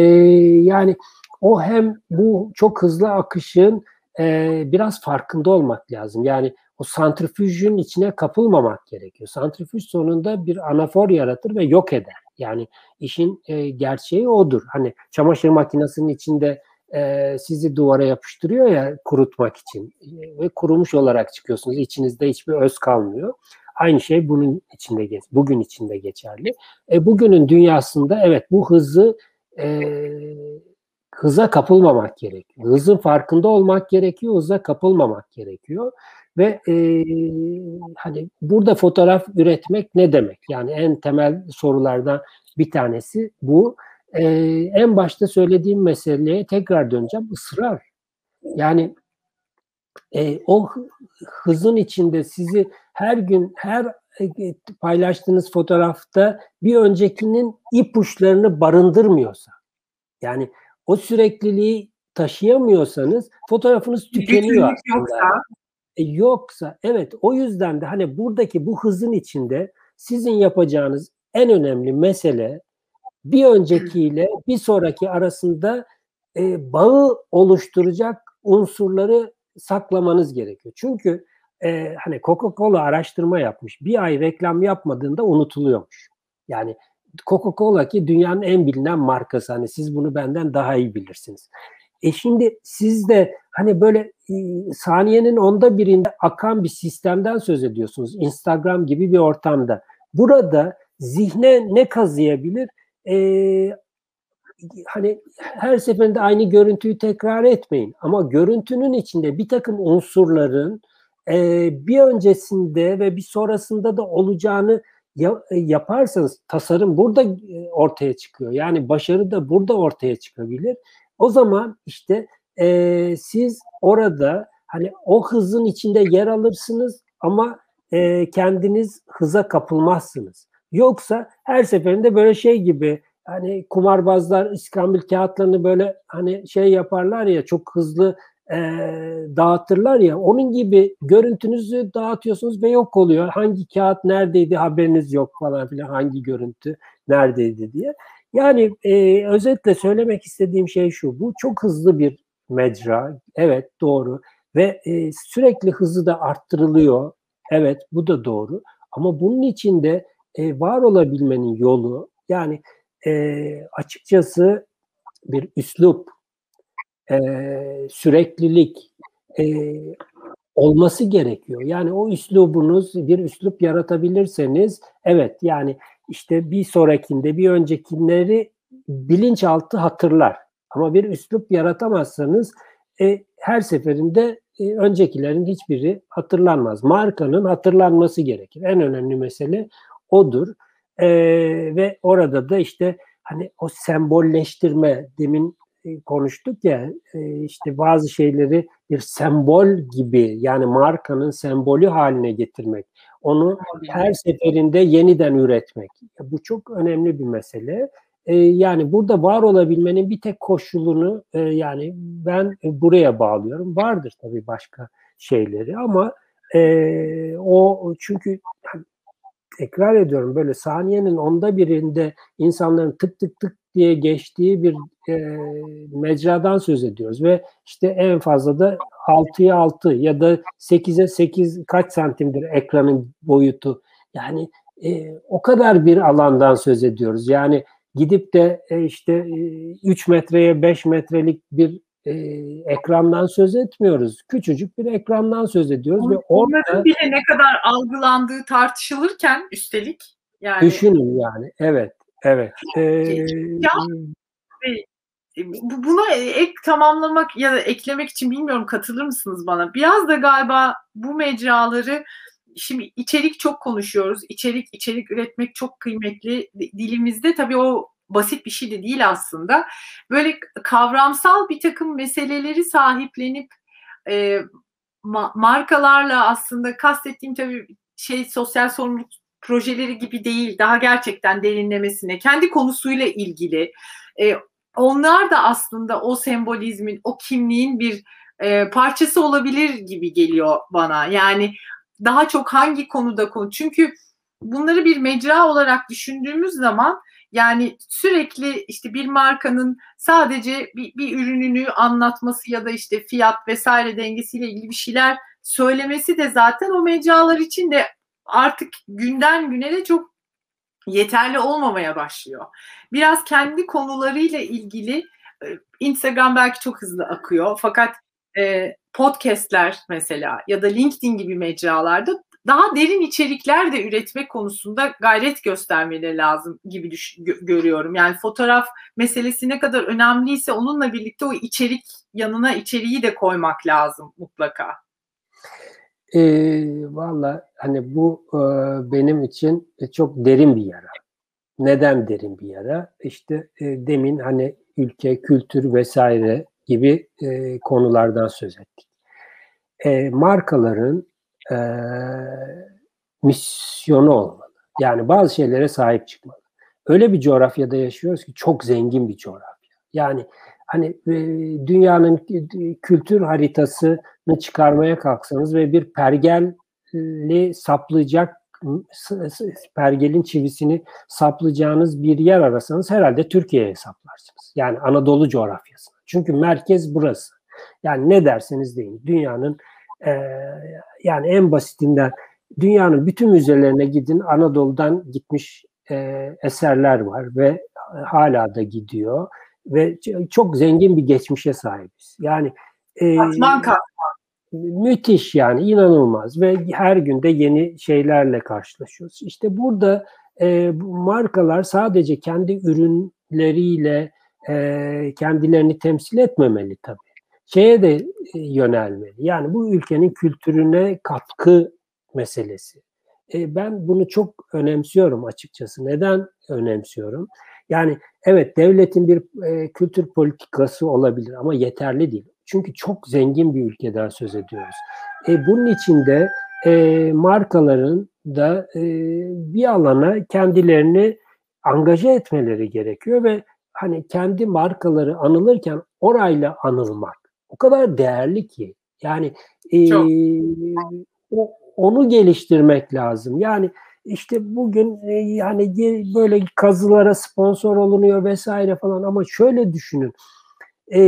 S2: yani o hem bu çok hızlı akışın e, biraz farkında olmak lazım. Yani o santrifüjün içine kapılmamak gerekiyor. Santrifüj sonunda bir anafor yaratır ve yok eder. Yani işin e, gerçeği odur. Hani çamaşır makinesinin içinde e, sizi duvara yapıştırıyor ya kurutmak için e, ve kurumuş olarak çıkıyorsunuz. İçinizde hiçbir öz kalmıyor. Aynı şey bunun içinde bugün içinde geçerli. E, bugünün dünyasında evet bu hızı e, hıza kapılmamak gerekiyor. Hızın farkında olmak gerekiyor, hıza kapılmamak gerekiyor. Ve e, hani burada fotoğraf üretmek ne demek? Yani en temel sorulardan bir tanesi bu. E, en başta söylediğim meseleye tekrar döneceğim. Israr. Yani e, o hızın içinde sizi her gün her e, paylaştığınız fotoğrafta bir öncekinin ipuçlarını barındırmıyorsa yani o sürekliliği taşıyamıyorsanız fotoğrafınız tükeniyor aslında. Yoksa. E, yoksa evet o yüzden de hani buradaki bu hızın içinde sizin yapacağınız en önemli mesele bir öncekiyle bir sonraki arasında e, bağı oluşturacak unsurları saklamanız gerekiyor. Çünkü e, hani Coca-Cola araştırma yapmış. Bir ay reklam yapmadığında unutuluyormuş. Yani Coca-Cola ki dünyanın en bilinen markası. Hani siz bunu benden daha iyi bilirsiniz. E şimdi siz de hani böyle e, saniyenin onda birinde akan bir sistemden söz ediyorsunuz. Instagram gibi bir ortamda. Burada zihne ne kazıyabilir? E, hani her seferinde aynı görüntüyü tekrar etmeyin. Ama görüntünün içinde bir takım unsurların e, bir öncesinde ve bir sonrasında da olacağını e, yaparsanız tasarım burada e, ortaya çıkıyor. Yani başarı da burada ortaya çıkabilir. O zaman işte e, siz orada hani o hızın içinde yer alırsınız ama e, kendiniz hıza kapılmazsınız. Yoksa her seferinde böyle şey gibi hani kumarbazlar iskambil kağıtlarını böyle hani şey yaparlar ya çok hızlı e, dağıtırlar ya onun gibi görüntünüzü dağıtıyorsunuz ve yok oluyor. Hangi kağıt neredeydi haberiniz yok falan filan hangi görüntü neredeydi diye. Yani e, özetle söylemek istediğim şey şu bu çok hızlı bir mecra. Evet doğru. Ve e, sürekli hızı da arttırılıyor. Evet bu da doğru. Ama bunun içinde e, var olabilmenin yolu yani e, açıkçası bir üslup e, süreklilik e, olması gerekiyor. Yani o üslubunuz bir üslup yaratabilirseniz evet yani işte bir sonrakinde bir öncekileri bilinçaltı hatırlar. Ama bir üslup yaratamazsanız e, her seferinde e, öncekilerin hiçbiri hatırlanmaz. Markanın hatırlanması gerekir. En önemli mesele odur. E, ve orada da işte hani o sembolleştirme demin konuştuk ya e, işte bazı şeyleri bir sembol gibi yani markanın sembolü haline getirmek. Onu her seferinde yeniden üretmek. Bu çok önemli bir mesele. E, yani burada var olabilmenin bir tek koşulunu yani ben buraya bağlıyorum. Vardır tabii başka şeyleri ama o çünkü tekrar ediyorum böyle saniyenin onda birinde insanların tık tık tık diye geçtiği bir e, mecradan söz ediyoruz ve işte en fazla da 6'ya 6 ya da 8'e 8 kaç santimdir ekranın boyutu. Yani e, o kadar bir alandan söz ediyoruz. Yani gidip de e, işte e, 3 metreye 5 metrelik bir e, ekrandan söz etmiyoruz. Küçücük bir ekrandan söz ediyoruz
S1: Onların ve orada bile ne kadar algılandığı tartışılırken üstelik
S2: yani düşünün yani evet evet. Ee,
S1: ya, buna ek tamamlamak ya da eklemek için bilmiyorum katılır mısınız bana? Biraz da galiba bu mecraları şimdi içerik çok konuşuyoruz. İçerik içerik üretmek çok kıymetli. Dilimizde tabii o basit bir şey de değil aslında. Böyle kavramsal bir takım meseleleri sahiplenip e, ma- markalarla aslında kastettiğim tabii şey sosyal sorumluluk projeleri gibi değil, daha gerçekten derinlemesine, kendi konusuyla ilgili. E, onlar da aslında o sembolizmin, o kimliğin bir e, parçası olabilir gibi geliyor bana. Yani daha çok hangi konuda konu? Çünkü bunları bir mecra olarak düşündüğümüz zaman yani sürekli işte bir markanın sadece bir, bir ürününü anlatması ya da işte fiyat vesaire dengesiyle ilgili bir şeyler söylemesi de zaten o mecralar için de artık günden güne de çok yeterli olmamaya başlıyor. Biraz kendi konularıyla ilgili e, Instagram belki çok hızlı akıyor fakat e, podcastler mesela ya da LinkedIn gibi mecralarda daha derin içerikler de üretmek konusunda gayret göstermeleri lazım gibi düş- gö- görüyorum. Yani fotoğraf meselesi ne kadar önemliyse onunla birlikte o içerik yanına içeriği de koymak lazım mutlaka.
S2: E, Valla hani bu e, benim için çok derin bir yara. Neden derin bir yara? İşte e, demin hani ülke, kültür vesaire gibi e, konulardan söz ettik. E, markaların e, misyonu olmalı. Yani bazı şeylere sahip çıkmalı. Öyle bir coğrafyada yaşıyoruz ki çok zengin bir coğrafya. Yani hani e, dünyanın kültür haritasını çıkarmaya kalksanız ve bir pergelli saplayacak pergelin çivisini saplayacağınız bir yer arasanız herhalde Türkiye'ye saplarsınız. Yani Anadolu coğrafyasına. Çünkü merkez burası. Yani ne derseniz deyin dünyanın e, yani en basitinden dünyanın bütün müzelerine gidin Anadolu'dan gitmiş e, eserler var ve hala da gidiyor ve çok zengin bir geçmişe sahibiz. Yani
S1: e, katman katman.
S2: Müthiş yani inanılmaz ve her günde yeni şeylerle karşılaşıyoruz. İşte burada e, markalar sadece kendi ürünleriyle e, kendilerini temsil etmemeli tabii. Şeye de e, yönelmeli. Yani bu ülkenin kültürüne katkı meselesi. E, ben bunu çok önemsiyorum açıkçası. Neden önemsiyorum? Yani evet devletin bir e, kültür politikası olabilir ama yeterli değil. Çünkü çok zengin bir ülkeden söz ediyoruz. E, bunun içinde e, markaların da e, bir alana kendilerini angaje etmeleri gerekiyor ve hani kendi markaları anılırken orayla anılmak o kadar değerli ki yani e, o, onu geliştirmek lazım. Yani işte bugün e, yani böyle kazılara sponsor olunuyor vesaire falan ama şöyle düşünün. E,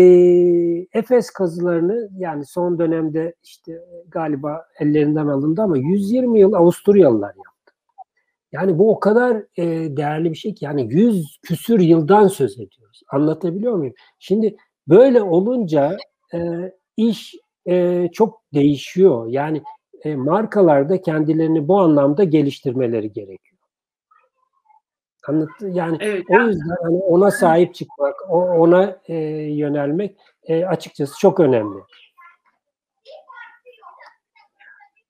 S2: Efes kazılarını yani son dönemde işte galiba ellerinden alındı ama 120 yıl Avusturyalılar yaptı. Yani bu o kadar e, değerli bir şey ki yani 100 küsür yıldan söz ediyoruz. Anlatabiliyor muyum? Şimdi böyle olunca e, iş e, çok değişiyor. Yani e, markalar da kendilerini bu anlamda geliştirmeleri gerekiyor. Anlattı yani evet, o yüzden hani ona sahip çıkmak, ona e, yönelmek e, açıkçası çok önemli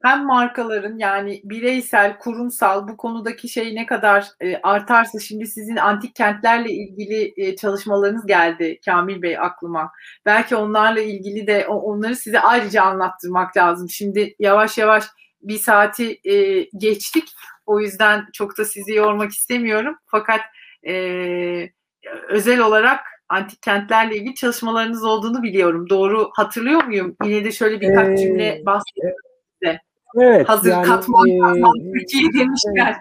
S1: hem markaların yani bireysel, kurumsal bu konudaki şey ne kadar e, artarsa şimdi sizin antik kentlerle ilgili e, çalışmalarınız geldi Kamil Bey aklıma. Belki onlarla ilgili de onları size ayrıca anlattırmak lazım. Şimdi yavaş yavaş bir saati e, geçtik. O yüzden çok da sizi yormak istemiyorum. Fakat e, özel olarak antik kentlerle ilgili çalışmalarınız olduğunu biliyorum. Doğru hatırlıyor muyum? Yine de şöyle birkaç ee, cümle bahsedeyim size.
S2: Evet.
S1: Hazır yani, katman e, katman Türkiye demişken.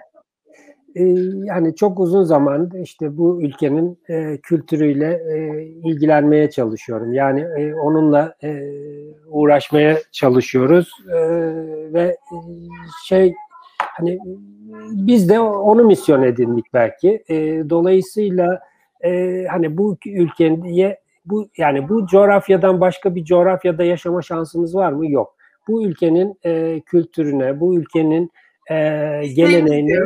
S2: E, yani çok uzun zaman işte bu ülkenin e, kültürüyle e, ilgilenmeye çalışıyorum. Yani e, onunla e, uğraşmaya çalışıyoruz e, ve şey hani biz de onu misyon edindik belki. E, dolayısıyla e, hani bu ülkeye bu yani bu coğrafyadan başka bir coğrafyada yaşama şansımız var mı? Yok bu ülkenin e, kültürüne, bu ülkenin e, geleneğine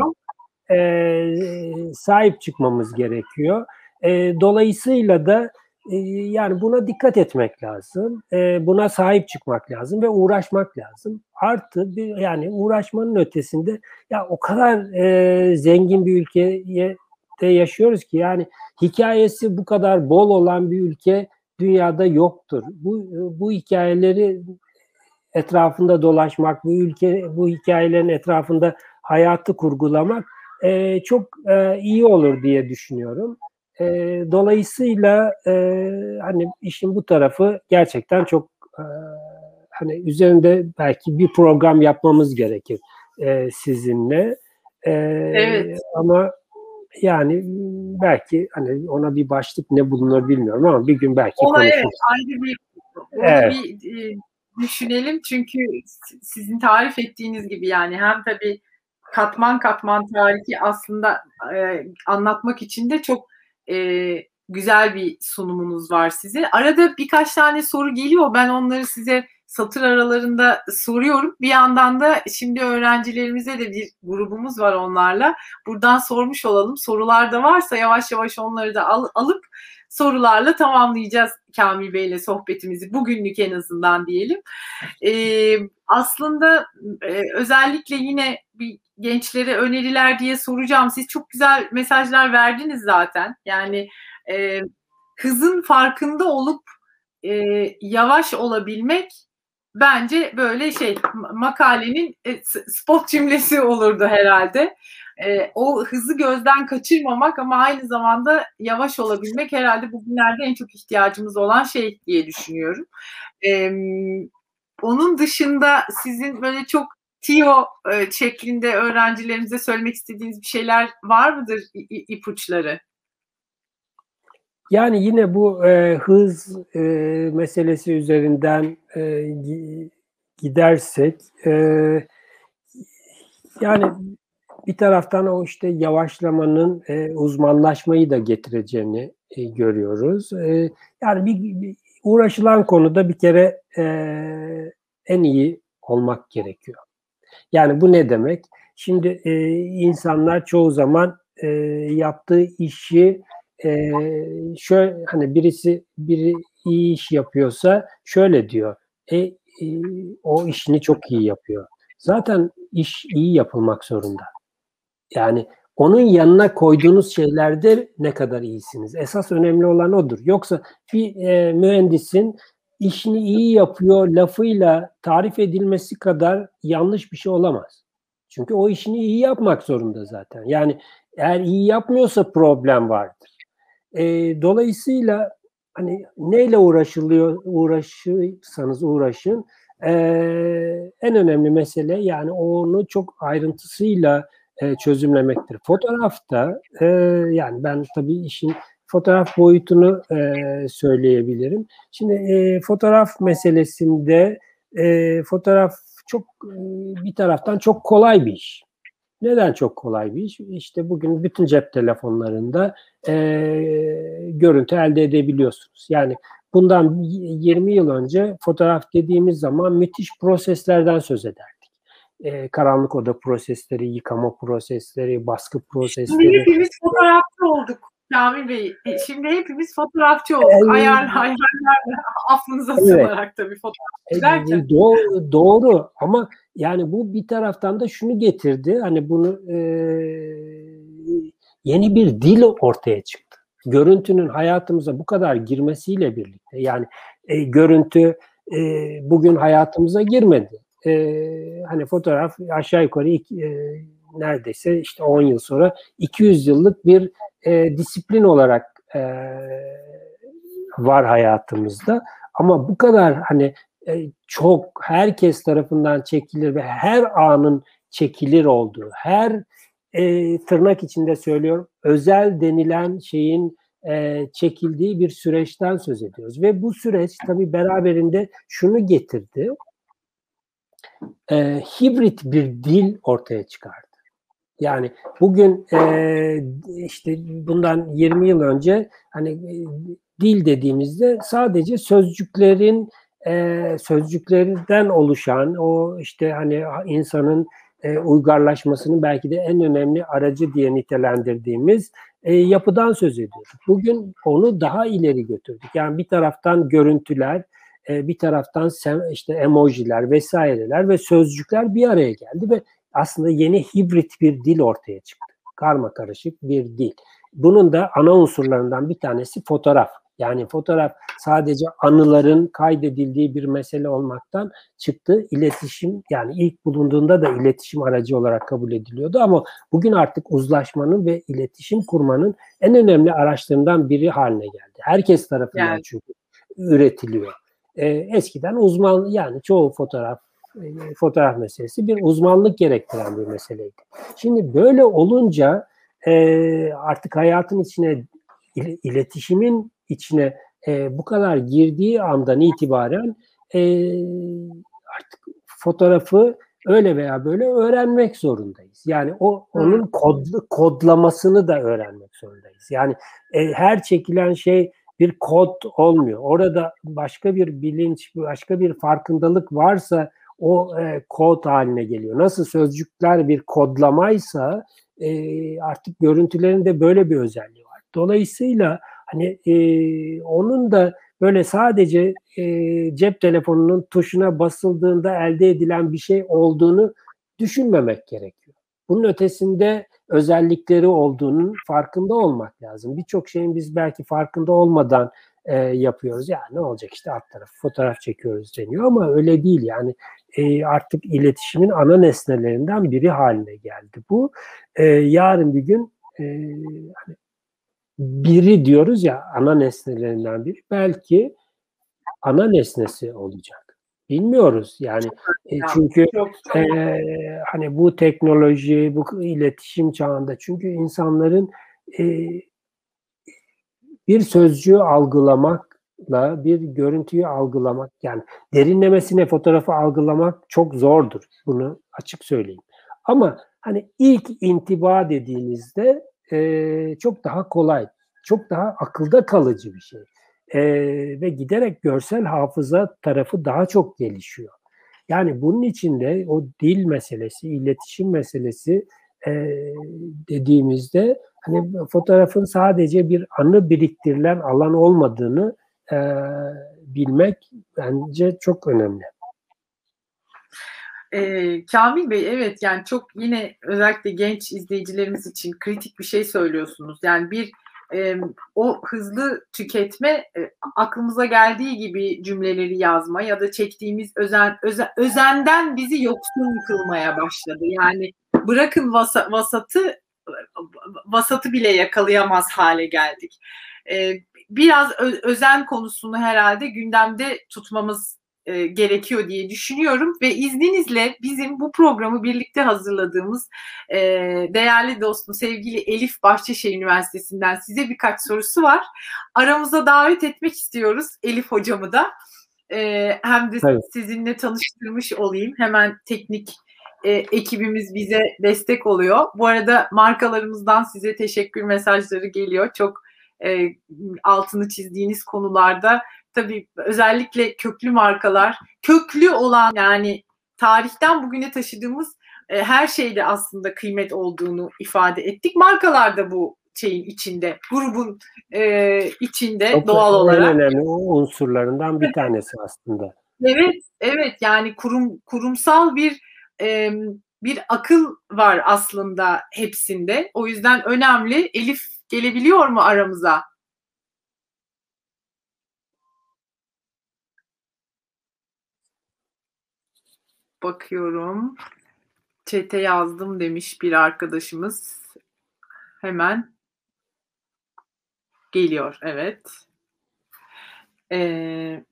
S2: e, sahip çıkmamız gerekiyor. E, dolayısıyla da e, yani buna dikkat etmek lazım, e, buna sahip çıkmak lazım ve uğraşmak lazım. Artı bir, yani uğraşmanın ötesinde ya o kadar e, zengin bir ülkeye de yaşıyoruz ki yani hikayesi bu kadar bol olan bir ülke dünyada yoktur. Bu bu hikayeleri etrafında dolaşmak, bu ülke bu hikayelerin etrafında hayatı kurgulamak e, çok e, iyi olur diye düşünüyorum. E, dolayısıyla e, hani işin bu tarafı gerçekten çok e, hani üzerinde belki bir program yapmamız gerekir e, sizinle. E, evet. Ama yani belki hani ona bir başlık ne bulunur bilmiyorum ama bir gün belki
S1: ona konuşuruz. Evet, ayrı bir, evet. bir e, düşünelim çünkü sizin tarif ettiğiniz gibi yani hem tabii katman katman tarihi aslında e, anlatmak için de çok e, güzel bir sunumunuz var size. Arada birkaç tane soru geliyor. Ben onları size satır aralarında soruyorum. Bir yandan da şimdi öğrencilerimize de bir grubumuz var onlarla. Buradan sormuş olalım. Sorular da varsa yavaş yavaş onları da al, alıp sorularla tamamlayacağız Kamil Bey'le sohbetimizi. Bugünlük en azından diyelim. Ee, aslında e, özellikle yine bir gençlere öneriler diye soracağım. Siz çok güzel mesajlar verdiniz zaten. Yani e, hızın farkında olup e, yavaş olabilmek bence böyle şey makalenin e, spot cümlesi olurdu herhalde. E, o hızı gözden kaçırmamak ama aynı zamanda yavaş olabilmek herhalde bugünlerde en çok ihtiyacımız olan şey diye düşünüyorum. E, onun dışında sizin böyle çok TİO e, şeklinde öğrencilerimize söylemek istediğiniz bir şeyler var mıdır ipuçları?
S2: Yani yine bu e, hız e, meselesi üzerinden e, gidersek e, yani bir taraftan o işte yavaşlamanın e, uzmanlaşmayı da getireceğini e, görüyoruz. E, yani bir, bir uğraşılan konuda bir kere e, en iyi olmak gerekiyor. Yani bu ne demek? Şimdi e, insanlar çoğu zaman e, yaptığı işi e, şöyle hani birisi biri iyi iş yapıyorsa şöyle diyor. E, e, o işini çok iyi yapıyor. Zaten iş iyi yapılmak zorunda. Yani onun yanına koyduğunuz şeylerde ne kadar iyisiniz. Esas önemli olan odur. Yoksa bir e, mühendisin işini iyi yapıyor lafıyla tarif edilmesi kadar yanlış bir şey olamaz. Çünkü o işini iyi yapmak zorunda zaten. Yani eğer iyi yapmıyorsa problem vardır. E, dolayısıyla hani neyle uğraşılıyor uğraşırsanız uğraşın e, en önemli mesele yani onu çok ayrıntısıyla e, çözümlemektir. Fotoğrafta e, yani ben tabii işin fotoğraf boyutunu e, söyleyebilirim. Şimdi e, fotoğraf meselesinde e, fotoğraf çok e, bir taraftan çok kolay bir iş. Neden çok kolay bir iş? İşte bugün bütün cep telefonlarında e, görüntü elde edebiliyorsunuz. Yani bundan 20 yıl önce fotoğraf dediğimiz zaman müthiş proseslerden söz ederdik. E, karanlık oda prosesleri, yıkama prosesleri, baskı prosesleri. Şimdi
S1: hepimiz fotoğrafçı olduk. Kamil Bey, şimdi hepimiz fotoğrafçı olduk. Evet. Ayar, hayallerle affınıza evet. sığınarak tabii fotoğrafçı derken.
S2: Doğru, doğru ama yani bu bir taraftan da şunu getirdi. Hani bunu e, yeni bir dil ortaya çıktı. Görüntünün hayatımıza bu kadar girmesiyle birlikte yani e, görüntü e, bugün hayatımıza girmedi. E, hani fotoğraf aşağı yukarı iki, e, neredeyse işte 10 yıl sonra 200 yıllık bir e, disiplin olarak e, var hayatımızda. Ama bu kadar hani e, çok herkes tarafından çekilir ve her anın çekilir olduğu, her e, tırnak içinde söylüyorum özel denilen şeyin e, çekildiği bir süreçten söz ediyoruz. Ve bu süreç tabii beraberinde şunu getirdi. E, hibrit bir dil ortaya çıkardı. Yani bugün e, işte bundan 20 yıl önce hani e, dil dediğimizde sadece sözcüklerin e, sözcüklerden oluşan o işte hani insanın e, uygarlaşmasının belki de en önemli aracı diye nitelendirdiğimiz e, yapıdan söz ediyoruz. Bugün onu daha ileri götürdük. Yani bir taraftan görüntüler, e, bir taraftan sem, işte emojiler vesaireler ve sözcükler bir araya geldi ve aslında yeni hibrit bir dil ortaya çıktı. Karma karışık bir dil. Bunun da ana unsurlarından bir tanesi fotoğraf. Yani fotoğraf sadece anıların kaydedildiği bir mesele olmaktan çıktı. İletişim yani ilk bulunduğunda da iletişim aracı olarak kabul ediliyordu ama bugün artık uzlaşmanın ve iletişim kurmanın en önemli araçlarından biri haline geldi. Herkes tarafından yani. çünkü üretiliyor. Ee, eskiden uzman yani çoğu fotoğraf e, fotoğraf meselesi bir uzmanlık gerektiren bir meseleydi. Şimdi böyle olunca e, artık hayatın içine iletişimin içine e, bu kadar girdiği andan itibaren e, artık fotoğrafı öyle veya böyle öğrenmek zorundayız. Yani o onun kod, kodlamasını da öğrenmek zorundayız. Yani e, her çekilen şey bir kod olmuyor. Orada başka bir bilinç, başka bir farkındalık varsa o e, kod haline geliyor. Nasıl sözcükler bir kodlamaysa e, artık görüntülerin de böyle bir özelliği var. Dolayısıyla hani e, onun da böyle sadece e, cep telefonunun tuşuna basıldığında elde edilen bir şey olduğunu düşünmemek gerekiyor. Bunun ötesinde özellikleri olduğunun farkında olmak lazım. Birçok şeyin biz belki farkında olmadan e, yapıyoruz. Ya ne olacak işte alt tarafı fotoğraf çekiyoruz deniyor ama öyle değil yani e, artık iletişimin ana nesnelerinden biri haline geldi bu. E, yarın bir gün e, hani biri diyoruz ya ana nesnelerinden biri belki ana nesnesi olacak. Bilmiyoruz yani e, çünkü e, hani bu teknoloji, bu iletişim çağında çünkü insanların e, bir sözcüğü algılamakla bir görüntüyü algılamak yani derinlemesine fotoğrafı algılamak çok zordur. Bunu açık söyleyeyim. Ama hani ilk intiba dediğinizde e, çok daha kolay, çok daha akılda kalıcı bir şey. E, ve giderek görsel hafıza tarafı daha çok gelişiyor. Yani bunun içinde o dil meselesi, iletişim meselesi e, dediğimizde hani fotoğrafın sadece bir anı biriktirilen alan olmadığını e, bilmek bence çok önemli.
S1: E, Kamil Bey evet yani çok yine özellikle genç izleyicilerimiz için kritik bir şey söylüyorsunuz. Yani bir e, o hızlı tüketme e, aklımıza geldiği gibi cümleleri yazma ya da çektiğimiz özen, özen özenden bizi yoksun kılmaya başladı. Yani bırakın vasa, vasatı vasatı bile yakalayamaz hale geldik. E, biraz ö, özen konusunu herhalde gündemde tutmamız e, gerekiyor diye düşünüyorum ve izninizle bizim bu programı birlikte hazırladığımız e, değerli dostum sevgili Elif Bahçeşehir Üniversitesi'nden size birkaç sorusu var. Aramıza davet etmek istiyoruz Elif hocamı da. E, hem de evet. sizinle tanıştırmış olayım. Hemen teknik e, ekibimiz bize destek oluyor. Bu arada markalarımızdan size teşekkür mesajları geliyor. Çok e, altını çizdiğiniz konularda tabii özellikle köklü markalar, köklü olan yani tarihten bugüne taşıdığımız e, her şeyde aslında kıymet olduğunu ifade ettik. Markalar da bu şeyin içinde, grubun e, içinde Çok doğal olarak.
S2: En önemli unsurlarından bir tanesi aslında.
S1: Evet, evet yani kurum kurumsal bir e, bir akıl var aslında hepsinde. O yüzden önemli. Elif gelebiliyor mu aramıza? Bakıyorum. Çete yazdım demiş bir arkadaşımız. Hemen geliyor. Evet. Ee,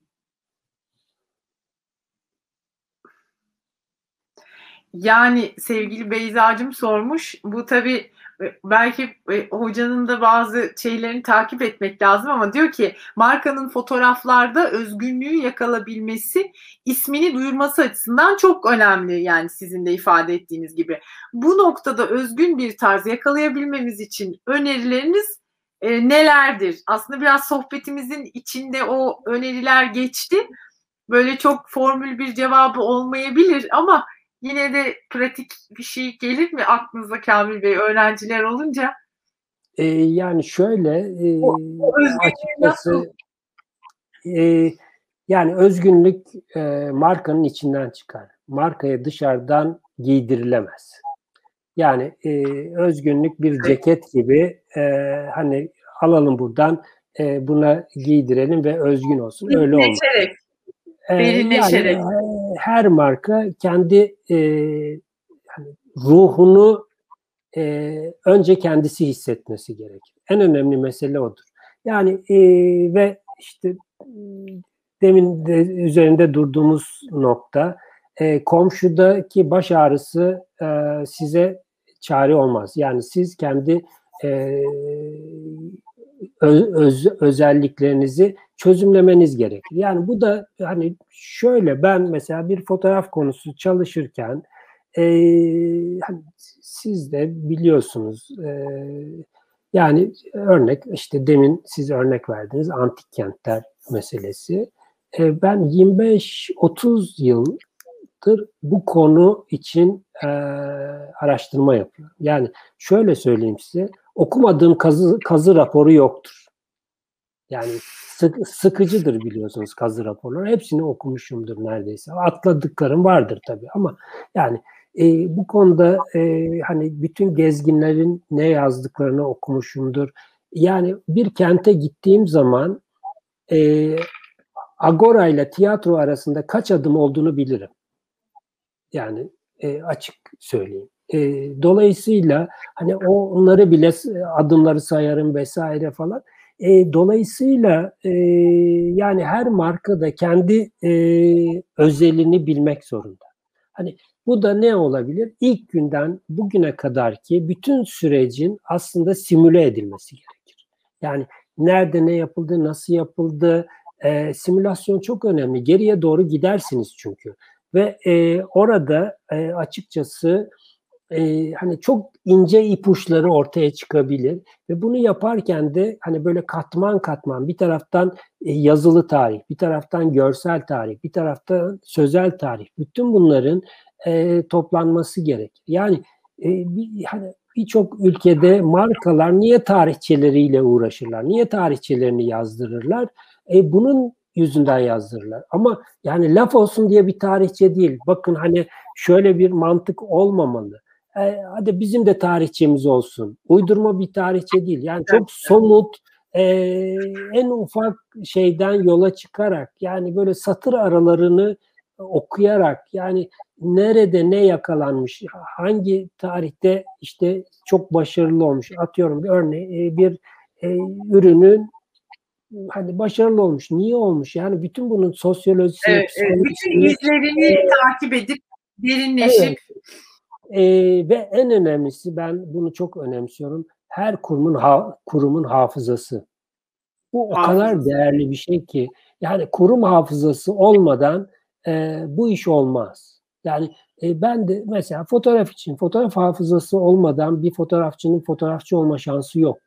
S1: Yani sevgili Beyza'cığım sormuş. Bu tabii belki e, hocanın da bazı şeylerini takip etmek lazım ama diyor ki markanın fotoğraflarda özgünlüğü yakalabilmesi ismini duyurması açısından çok önemli yani sizin de ifade ettiğiniz gibi. Bu noktada özgün bir tarz yakalayabilmemiz için önerileriniz e, nelerdir? Aslında biraz sohbetimizin içinde o öneriler geçti. Böyle çok formül bir cevabı olmayabilir ama yine de pratik bir şey gelir mi aklınıza Kamil Bey öğrenciler olunca?
S2: E, yani şöyle e, o, o açıkçası e, yani özgünlük e, markanın içinden çıkar. Markaya dışarıdan giydirilemez. Yani e, özgünlük bir ceket gibi e, hani alalım buradan e, buna giydirelim ve özgün olsun. Öyle olmaz.
S1: Derinleşerek.
S2: Yani, her marka kendi e, ruhunu e, önce kendisi hissetmesi gerekir. En önemli mesele odur. Yani e, ve işte demin de üzerinde durduğumuz nokta e, komşudaki baş ağrısı e, size çare olmaz. Yani siz kendi e, öz, öz, özelliklerinizi çözümlemeniz gerekir. Yani bu da hani şöyle ben mesela bir fotoğraf konusu çalışırken e, hani siz de biliyorsunuz e, yani örnek işte demin siz örnek verdiniz antik kentler meselesi. E, ben 25-30 yıldır bu konu için e, araştırma yapıyorum. Yani şöyle söyleyeyim size okumadığım kazı, kazı raporu yoktur. Yani sık, sıkıcıdır biliyorsunuz kazı raporları. Hepsini okumuşumdur neredeyse. Atladıklarım vardır tabii ama yani e, bu konuda e, hani bütün gezginlerin ne yazdıklarını okumuşumdur. Yani bir kente gittiğim zaman e, Agora ile tiyatro arasında kaç adım olduğunu bilirim. Yani e, açık söyleyeyim. E, dolayısıyla hani onları bile adımları sayarım vesaire falan. E, dolayısıyla e, yani her marka da kendi e, özelini bilmek zorunda. Hani bu da ne olabilir? İlk günden bugüne kadar ki bütün sürecin aslında simüle edilmesi gerekir. Yani nerede ne yapıldı, nasıl yapıldı, e, simülasyon çok önemli. Geriye doğru gidersiniz çünkü. Ve e, orada e, açıkçası e, hani çok ince ipuçları ortaya çıkabilir ve bunu yaparken de hani böyle katman katman bir taraftan e, yazılı tarih, bir taraftan görsel tarih, bir taraftan sözel tarih. Bütün bunların e, toplanması gerekir. Yani e, bir, hani birçok ülkede markalar niye tarihçeleriyle uğraşırlar? Niye tarihçelerini yazdırırlar? E, bunun yüzünden yazdırırlar. Ama yani laf olsun diye bir tarihçe değil. Bakın hani şöyle bir mantık olmamalı e, hadi bizim de tarihçemiz olsun. Uydurma bir tarihçe değil. Yani çok somut, e, en ufak şeyden yola çıkarak yani böyle satır aralarını okuyarak yani nerede ne yakalanmış, hangi tarihte işte çok başarılı olmuş. Atıyorum bir örneği bir e, ürünün hani başarılı olmuş. Niye olmuş? Yani bütün bunun sosyolojisi,
S1: evet, evet. bütün izlerini e, takip edip derinleşip evet.
S2: E, ve en önemlisi ben bunu çok önemsiyorum. Her kurumun ha, kurumun hafızası. Bu o kadar değerli bir şey ki yani kurum hafızası olmadan e, bu iş olmaz. Yani e, ben de mesela fotoğraf için fotoğraf hafızası olmadan bir fotoğrafçının fotoğrafçı olma şansı yok.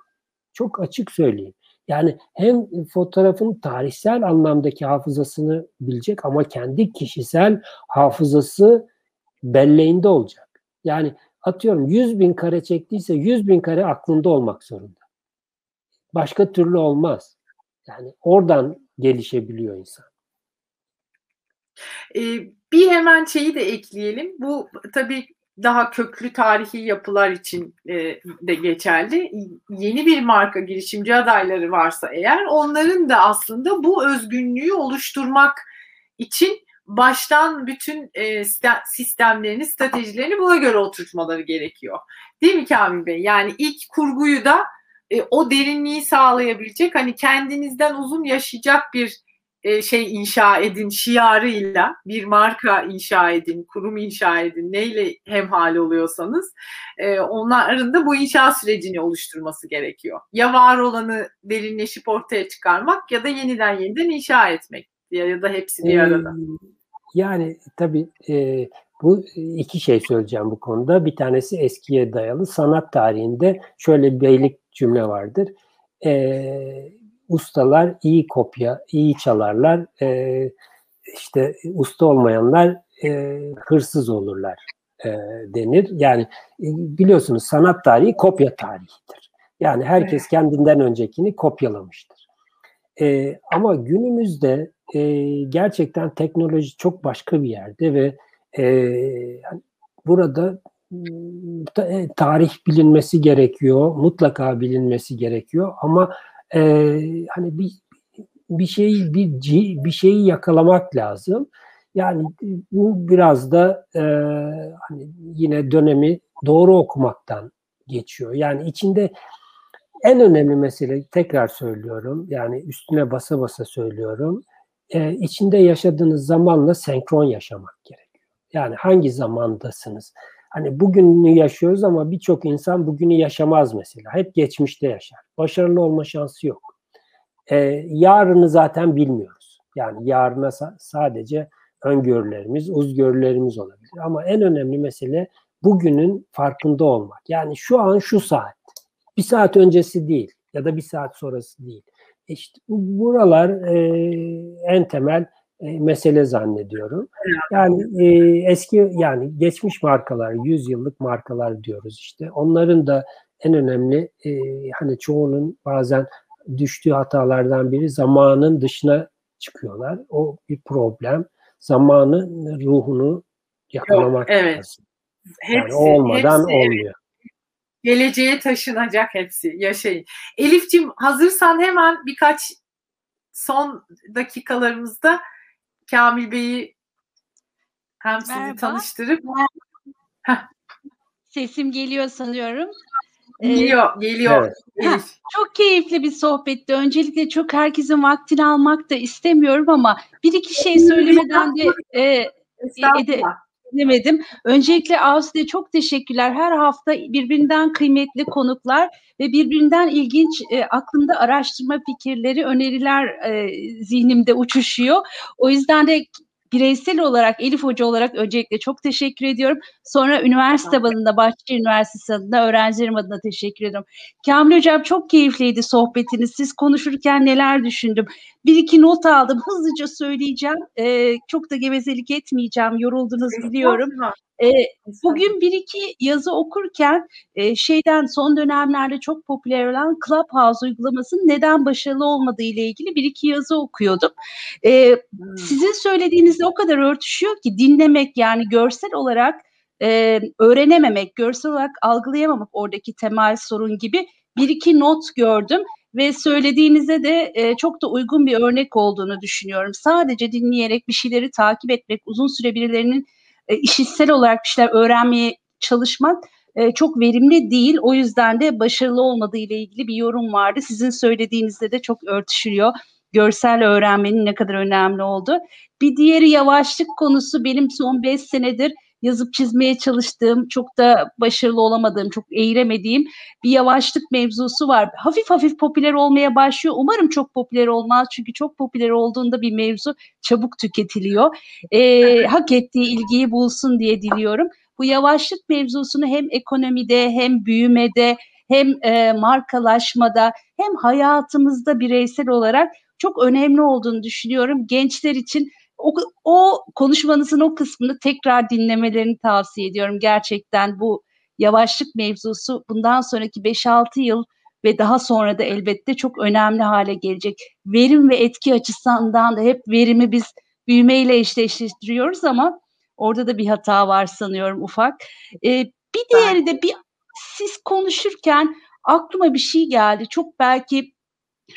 S2: Çok açık söyleyeyim. Yani hem fotoğrafın tarihsel anlamdaki hafızasını bilecek ama kendi kişisel hafızası belleğinde olacak. Yani atıyorum 100 bin kare çektiyse 100 bin kare aklında olmak zorunda. Başka türlü olmaz. Yani oradan gelişebiliyor insan.
S1: Ee, bir hemen şeyi de ekleyelim. Bu tabii daha köklü tarihi yapılar için e, de geçerli. Yeni bir marka girişimci adayları varsa eğer onların da aslında bu özgünlüğü oluşturmak için baştan bütün e, sistemlerini, stratejilerini buna göre oturtmaları gerekiyor. Değil mi Kamil Bey? Yani ilk kurguyu da e, o derinliği sağlayabilecek, hani kendinizden uzun yaşayacak bir e, şey inşa edin şiarıyla bir marka inşa edin, kurum inşa edin, neyle hemhal oluyorsanız e, onların da bu inşa sürecini oluşturması gerekiyor. Ya var olanı derinleşip ortaya çıkarmak ya da yeniden yeniden inşa etmek ya da hepsi bir arada.
S2: Yani tabii e, bu iki şey söyleyeceğim bu konuda. Bir tanesi eskiye dayalı. Sanat tarihinde şöyle bir beylik cümle vardır. E, ustalar iyi kopya, iyi çalarlar. E, işte usta olmayanlar e, hırsız olurlar e, denir. Yani e, biliyorsunuz sanat tarihi kopya tarihidir. Yani herkes kendinden öncekini kopyalamıştır. E, ama günümüzde e, gerçekten teknoloji çok başka bir yerde ve e, burada tarih bilinmesi gerekiyor, mutlaka bilinmesi gerekiyor ama e, hani bir bir şeyi bir bir şeyi yakalamak lazım. Yani bu biraz da e, hani yine dönemi doğru okumaktan geçiyor. Yani içinde en önemli mesele tekrar söylüyorum. Yani üstüne basa basa söylüyorum. E, içinde yaşadığınız zamanla senkron yaşamak gerekiyor. Yani hangi zamandasınız? Hani bugünü yaşıyoruz ama birçok insan bugünü yaşamaz mesela. Hep geçmişte yaşar. Başarılı olma şansı yok. E, yarını zaten bilmiyoruz. Yani yarına sadece öngörülerimiz, uzgörülerimiz olabilir. Ama en önemli mesele bugünün farkında olmak. Yani şu an şu saat. Bir saat öncesi değil ya da bir saat sonrası değil. İşte buralar e, en temel e, mesele zannediyorum. Yani e, eski yani geçmiş markalar, 100 yıllık markalar diyoruz işte. Onların da en önemli e, hani çoğunun bazen düştüğü hatalardan biri zamanın dışına çıkıyorlar. O bir problem. Zamanı ruhunu yakalamak
S1: Yok, evet. lazım.
S2: Yani hepsi, olmadan hepsi, olmuyor.
S1: Geleceğe taşınacak hepsi. Yaşayın. Elif'cim hazırsan hemen birkaç son dakikalarımızda Kamil Bey'i hem sizi Merhaba. tanıştırıp
S3: Sesim geliyor sanıyorum.
S1: Geliyor, ee, geliyor.
S3: Evet. çok keyifli bir sohbetti. Öncelikle çok herkesin vaktini almak da istemiyorum ama bir iki şey söylemeden de e, ede, demedim. Öncelikle Ağustos'a çok teşekkürler. Her hafta birbirinden kıymetli konuklar ve birbirinden ilginç e, aklımda araştırma fikirleri, öneriler e, zihnimde uçuşuyor. O yüzden de bireysel olarak Elif Hoca olarak öncelikle çok teşekkür ediyorum. Sonra üniversite adına, Bahçeşehir Üniversitesi adına, öğrencilerim adına teşekkür ediyorum. Kamil Hocam çok keyifliydi sohbetiniz. Siz konuşurken neler düşündüm. Bir iki not aldım. Hızlıca söyleyeceğim. Ee, çok da gevezelik etmeyeceğim. Yoruldunuz biliyorum. E, bugün bir iki yazı okurken e, şeyden son dönemlerde çok popüler olan Clubhouse uygulamasının neden başarılı olmadığı ile ilgili bir iki yazı okuyordum. E, hmm. Sizin söylediğinizle o kadar örtüşüyor ki dinlemek yani görsel olarak e, öğrenememek, görsel olarak algılayamamak oradaki temel sorun gibi bir iki not gördüm ve söylediğinize de e, çok da uygun bir örnek olduğunu düşünüyorum. Sadece dinleyerek bir şeyleri takip etmek, uzun süre birilerinin e, işitsel olarak bir şeyler öğrenmeye çalışmak e, çok verimli değil. O yüzden de başarılı olmadığı ile ilgili bir yorum vardı. Sizin söylediğinizde de çok örtüşülüyor. Görsel öğrenmenin ne kadar önemli oldu. Bir diğeri yavaşlık konusu benim son 5 senedir yazıp çizmeye çalıştığım, çok da başarılı olamadığım, çok eğiremediğim bir yavaşlık mevzusu var. Hafif hafif popüler olmaya başlıyor. Umarım çok popüler olmaz çünkü çok popüler olduğunda bir mevzu çabuk tüketiliyor. Ee, hak ettiği ilgiyi bulsun diye diliyorum. Bu yavaşlık mevzusunu hem ekonomide hem büyümede hem e, markalaşmada hem hayatımızda bireysel olarak çok önemli olduğunu düşünüyorum. Gençler için o, o konuşmanızın o kısmını tekrar dinlemelerini tavsiye ediyorum. Gerçekten bu yavaşlık mevzusu bundan sonraki 5-6 yıl ve daha sonra da elbette çok önemli hale gelecek. Verim ve etki açısından da hep verimi biz büyümeyle eşleştiriyoruz ama orada da bir hata var sanıyorum ufak. Ee, bir diğeri de bir siz konuşurken aklıma bir şey geldi. Çok belki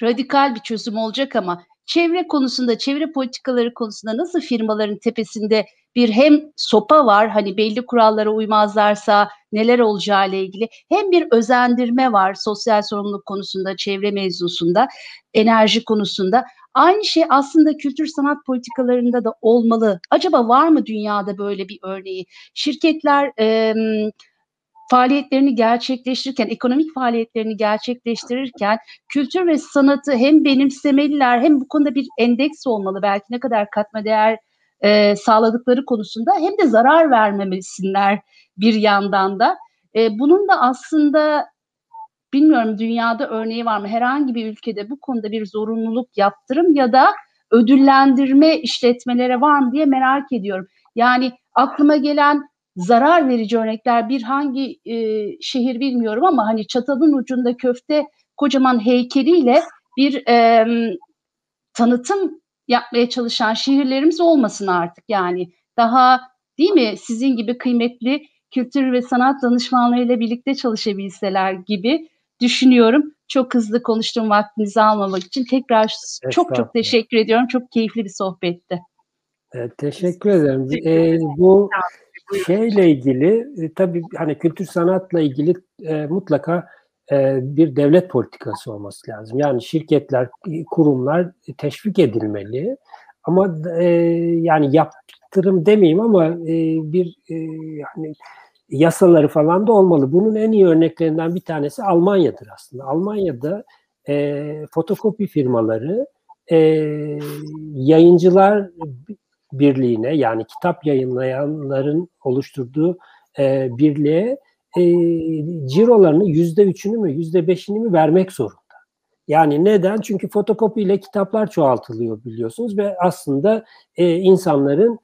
S3: radikal bir çözüm olacak ama çevre konusunda, çevre politikaları konusunda nasıl firmaların tepesinde bir hem sopa var hani belli kurallara uymazlarsa neler olacağı ile ilgili hem bir özendirme var sosyal sorumluluk konusunda, çevre mevzusunda, enerji konusunda. Aynı şey aslında kültür sanat politikalarında da olmalı. Acaba var mı dünyada böyle bir örneği? Şirketler e, faaliyetlerini gerçekleştirirken, ekonomik faaliyetlerini gerçekleştirirken kültür ve sanatı hem benimsemeliler hem bu konuda bir endeks olmalı belki ne kadar katma değer e, sağladıkları konusunda hem de zarar vermemelisinler bir yandan da. E, bunun da aslında bilmiyorum dünyada örneği var mı? Herhangi bir ülkede bu konuda bir zorunluluk yaptırım ya da ödüllendirme işletmelere var mı diye merak ediyorum. Yani aklıma gelen zarar verici örnekler bir hangi e, şehir bilmiyorum ama hani çatalın ucunda köfte kocaman heykeliyle bir e, tanıtım yapmaya çalışan şehirlerimiz olmasın artık yani daha değil mi sizin gibi kıymetli kültür ve sanat danışmanlarıyla birlikte çalışabilseler gibi düşünüyorum. Çok hızlı konuştuğum vaktinizi almamak için tekrar çok çok teşekkür ediyorum. Çok keyifli bir sohbetti.
S2: Evet, teşekkür ederim. Ee, bu şeyle ilgili e, tabii hani kültür sanatla ilgili e, mutlaka e, bir devlet politikası olması lazım. Yani şirketler, kurumlar teşvik edilmeli. Ama e, yani yaptırım demeyeyim ama e, bir e, hani yasaları falan da olmalı. Bunun en iyi örneklerinden bir tanesi Almanya'dır aslında. Almanya'da e, fotokopi firmaları e, yayıncılar birliğine yani kitap yayınlayanların oluşturduğu e, birliğe e, cirolarını yüzde üçünü mü yüzde beşini mi vermek zorunda. Yani neden? Çünkü fotokopiyle kitaplar çoğaltılıyor biliyorsunuz ve aslında e, insanların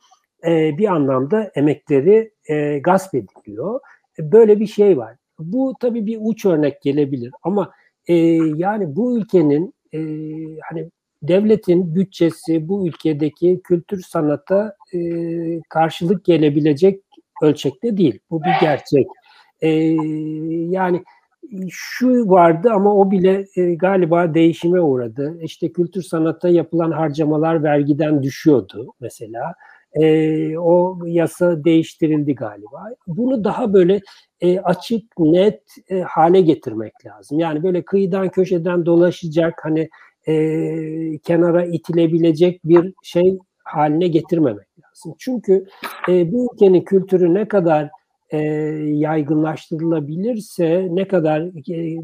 S2: e, bir anlamda emekleri e, gasp ediliyor. E, böyle bir şey var. Bu tabii bir uç örnek gelebilir ama e, yani bu ülkenin e, hani devletin bütçesi bu ülkedeki kültür sanata e, karşılık gelebilecek ölçekte değil. Bu bir gerçek. E, yani şu vardı ama o bile e, galiba değişime uğradı. İşte kültür sanata yapılan harcamalar vergiden düşüyordu mesela. E, o yasa değiştirildi galiba. Bunu daha böyle e, açık, net e, hale getirmek lazım. Yani böyle kıyıdan köşeden dolaşacak hani e, kenara itilebilecek bir şey haline getirmemek lazım. Çünkü e, bu ülkenin kültürü ne kadar e, yaygınlaştırılabilirse, ne kadar e,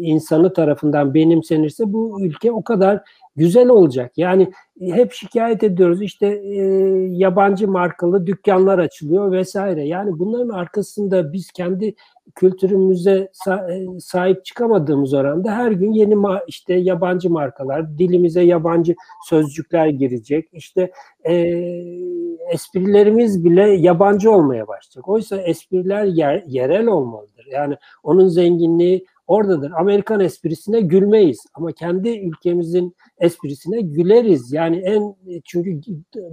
S2: insanı tarafından benimsenirse bu ülke o kadar güzel olacak. Yani hep şikayet ediyoruz işte e, yabancı markalı dükkanlar açılıyor vesaire. Yani bunların arkasında biz kendi kültürümüze e, sahip çıkamadığımız oranda her gün yeni ma- işte yabancı markalar, dilimize yabancı sözcükler girecek. İşte e, esprilerimiz bile yabancı olmaya başlayacak. Oysa espriler yer, yerel olmalıdır. Yani onun zenginliği oradadır. Amerikan esprisine gülmeyiz ama kendi ülkemizin esprisine güleriz. Yani en çünkü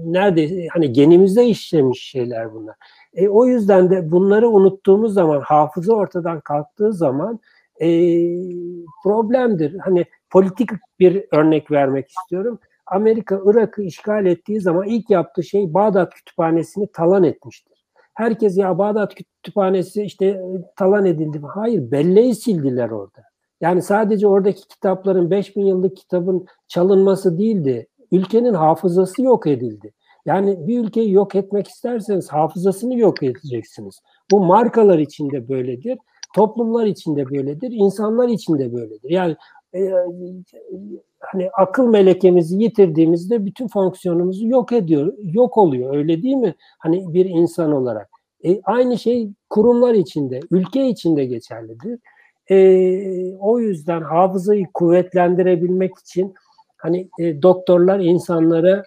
S2: nerede hani genimizde işlemiş şeyler bunlar. E, o yüzden de bunları unuttuğumuz zaman, hafıza ortadan kalktığı zaman e, problemdir. Hani politik bir örnek vermek istiyorum. Amerika Irak'ı işgal ettiği zaman ilk yaptığı şey Bağdat Kütüphanesi'ni talan etmiştir. Herkes ya Bağdat Kütüphanesi işte talan edildi mi? Hayır, belleği sildiler orada. Yani sadece oradaki kitapların 5000 yıllık kitabın çalınması değildi. Ülkenin hafızası yok edildi. Yani bir ülkeyi yok etmek isterseniz hafızasını yok edeceksiniz. Bu markalar içinde böyledir, toplumlar içinde böyledir, insanlar içinde böyledir. Yani e, hani akıl melekemizi yitirdiğimizde bütün fonksiyonumuzu yok ediyor, yok oluyor öyle değil mi? Hani bir insan olarak. E, aynı şey kurumlar içinde, ülke içinde geçerlidir. E, o yüzden hafızayı kuvvetlendirebilmek için hani e, doktorlar insanlara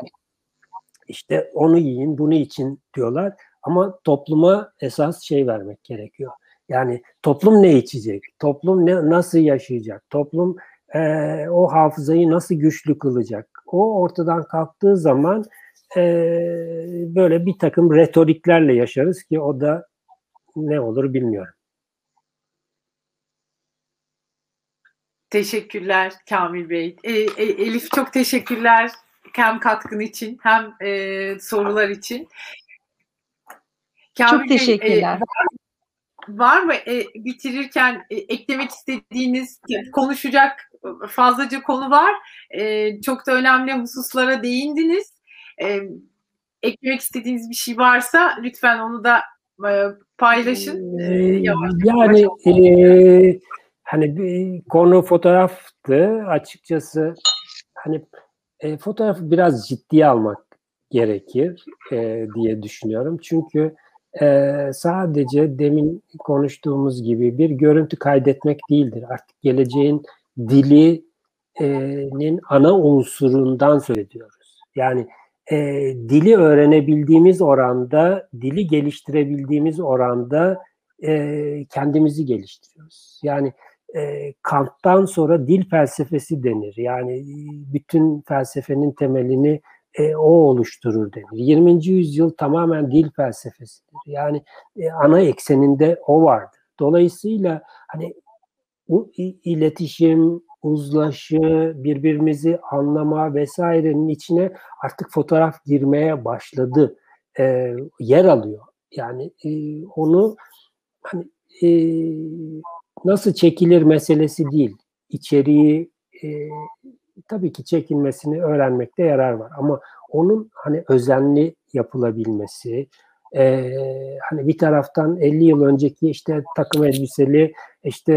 S2: işte onu yiyin, bunu için diyorlar. Ama topluma esas şey vermek gerekiyor. Yani toplum ne içecek? Toplum ne nasıl yaşayacak? Toplum e, o hafızayı nasıl güçlü kılacak? O ortadan kalktığı zaman e, böyle bir takım retoriklerle yaşarız ki o da ne olur bilmiyorum.
S1: Teşekkürler Kamil Bey. E, e, Elif çok teşekkürler hem katkın için hem e, sorular için.
S3: Kamil çok teşekkürler. Bey,
S1: e, var mı e, bitirirken e, eklemek istediğiniz, konuşacak fazlaca konu var. E, çok da önemli hususlara değindiniz. E, eklemek istediğiniz bir şey varsa lütfen onu da e, paylaşın. E,
S2: yavaş, yani e, hani bir konu fotoğraftı açıkçası hani e, fotoğrafı biraz ciddiye almak gerekir e, diye düşünüyorum. Çünkü e, sadece demin konuştuğumuz gibi bir görüntü kaydetmek değildir. Artık geleceğin dilinin ana unsurundan söz ediyoruz. Yani e, dili öğrenebildiğimiz oranda, dili geliştirebildiğimiz oranda e, kendimizi geliştiriyoruz. Yani e, Kant'tan sonra dil felsefesi denir. Yani bütün felsefenin temelini e, o oluşturur denir. 20. yüzyıl tamamen dil felsefesidir. Yani e, ana ekseninde o vardır. Dolayısıyla hani bu iletişim, uzlaşı, birbirimizi anlama vesairenin içine artık fotoğraf girmeye başladı. E, yer alıyor. Yani e, onu hani e, nasıl çekilir meselesi değil. İçeriği e, tabii ki çekilmesini öğrenmekte yarar var ama onun hani özenli yapılabilmesi, e, hani bir taraftan 50 yıl önceki işte takım elbiseli işte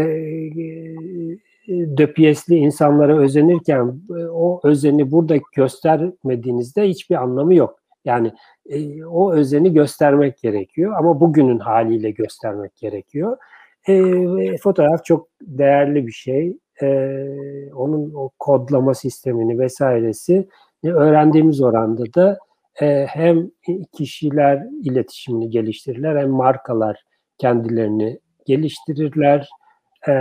S2: e, döpiyesli insanlara özenirken e, o özeni burada göstermediğinizde hiçbir anlamı yok. Yani e, o özeni göstermek gerekiyor ama bugünün haliyle göstermek gerekiyor. E, fotoğraf çok değerli bir şey. E, onun o kodlama sistemini vesairesi öğrendiğimiz oranda da e, hem kişiler iletişimini geliştirirler hem markalar kendilerini geliştirirler. E,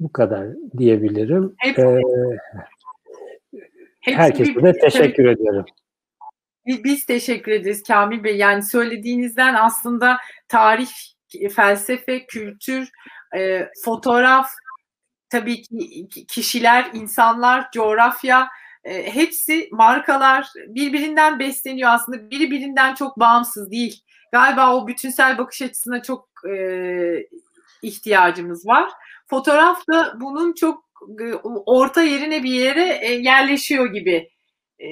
S2: bu kadar diyebilirim. Hepsi, ee, herkese de teşekkür tabii, ediyorum.
S1: Biz teşekkür ederiz Kamil Bey. Yani söylediğinizden aslında tarih, felsefe, kültür, e, fotoğraf, tabii ki kişiler, insanlar, coğrafya, e, hepsi markalar birbirinden besleniyor aslında. Biri birinden çok bağımsız değil. Galiba o bütünsel bakış açısına çok e, ihtiyacımız var. Fotoğraf da bunun çok e, orta yerine bir yere e, yerleşiyor gibi. E,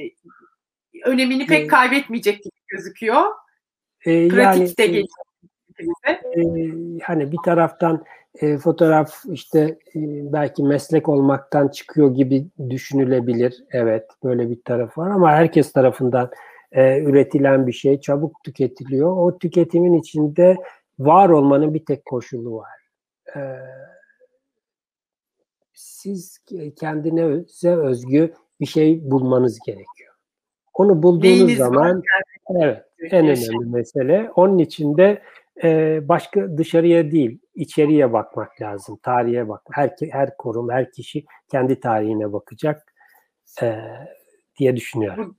S1: önemini pek kaybetmeyecek gibi gözüküyor.
S2: E, Pratikte yani, e, hani bir taraftan e, fotoğraf işte e, belki meslek olmaktan çıkıyor gibi düşünülebilir. Evet böyle bir taraf var ama herkes tarafından e, üretilen bir şey çabuk tüketiliyor. O tüketimin içinde var olmanın bir tek koşulu var. E, siz kendine özgü bir şey bulmanız gerekiyor. Onu bulduğunuz Neyiniz zaman evet en önemli mesele. Onun için de e, başka dışarıya değil, içeriye bakmak lazım. Tarihe bak. Her her kurum, her kişi kendi tarihine bakacak e, diye düşünüyorum.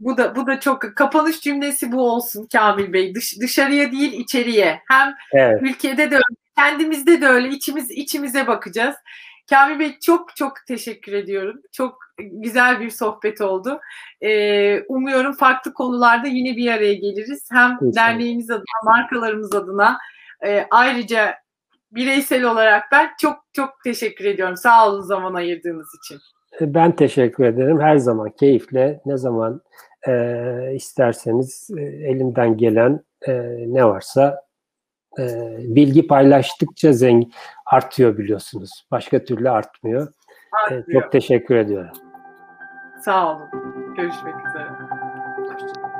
S1: Bu, bu da bu da çok kapanış cümlesi bu olsun Kamil Bey. Dış, dışarıya değil içeriye. Hem evet. ülkede de öyle, kendimizde de öyle içimiz içimize bakacağız. Kamil Bey çok çok teşekkür ediyorum. Çok güzel bir sohbet oldu. Ee, umuyorum farklı konularda yine bir araya geliriz. Hem İnşallah. derneğimiz adına, markalarımız adına e, ayrıca bireysel olarak ben çok çok teşekkür ediyorum. Sağ olun zaman ayırdığınız için.
S2: Ben teşekkür ederim. Her zaman keyifle ne zaman e, isterseniz e, elimden gelen e, ne varsa e, bilgi paylaştıkça zengin artıyor biliyorsunuz. Başka türlü artmıyor. E, çok teşekkür ediyorum.
S1: Sağ olun. Görüşmek üzere. Hoşçakalın.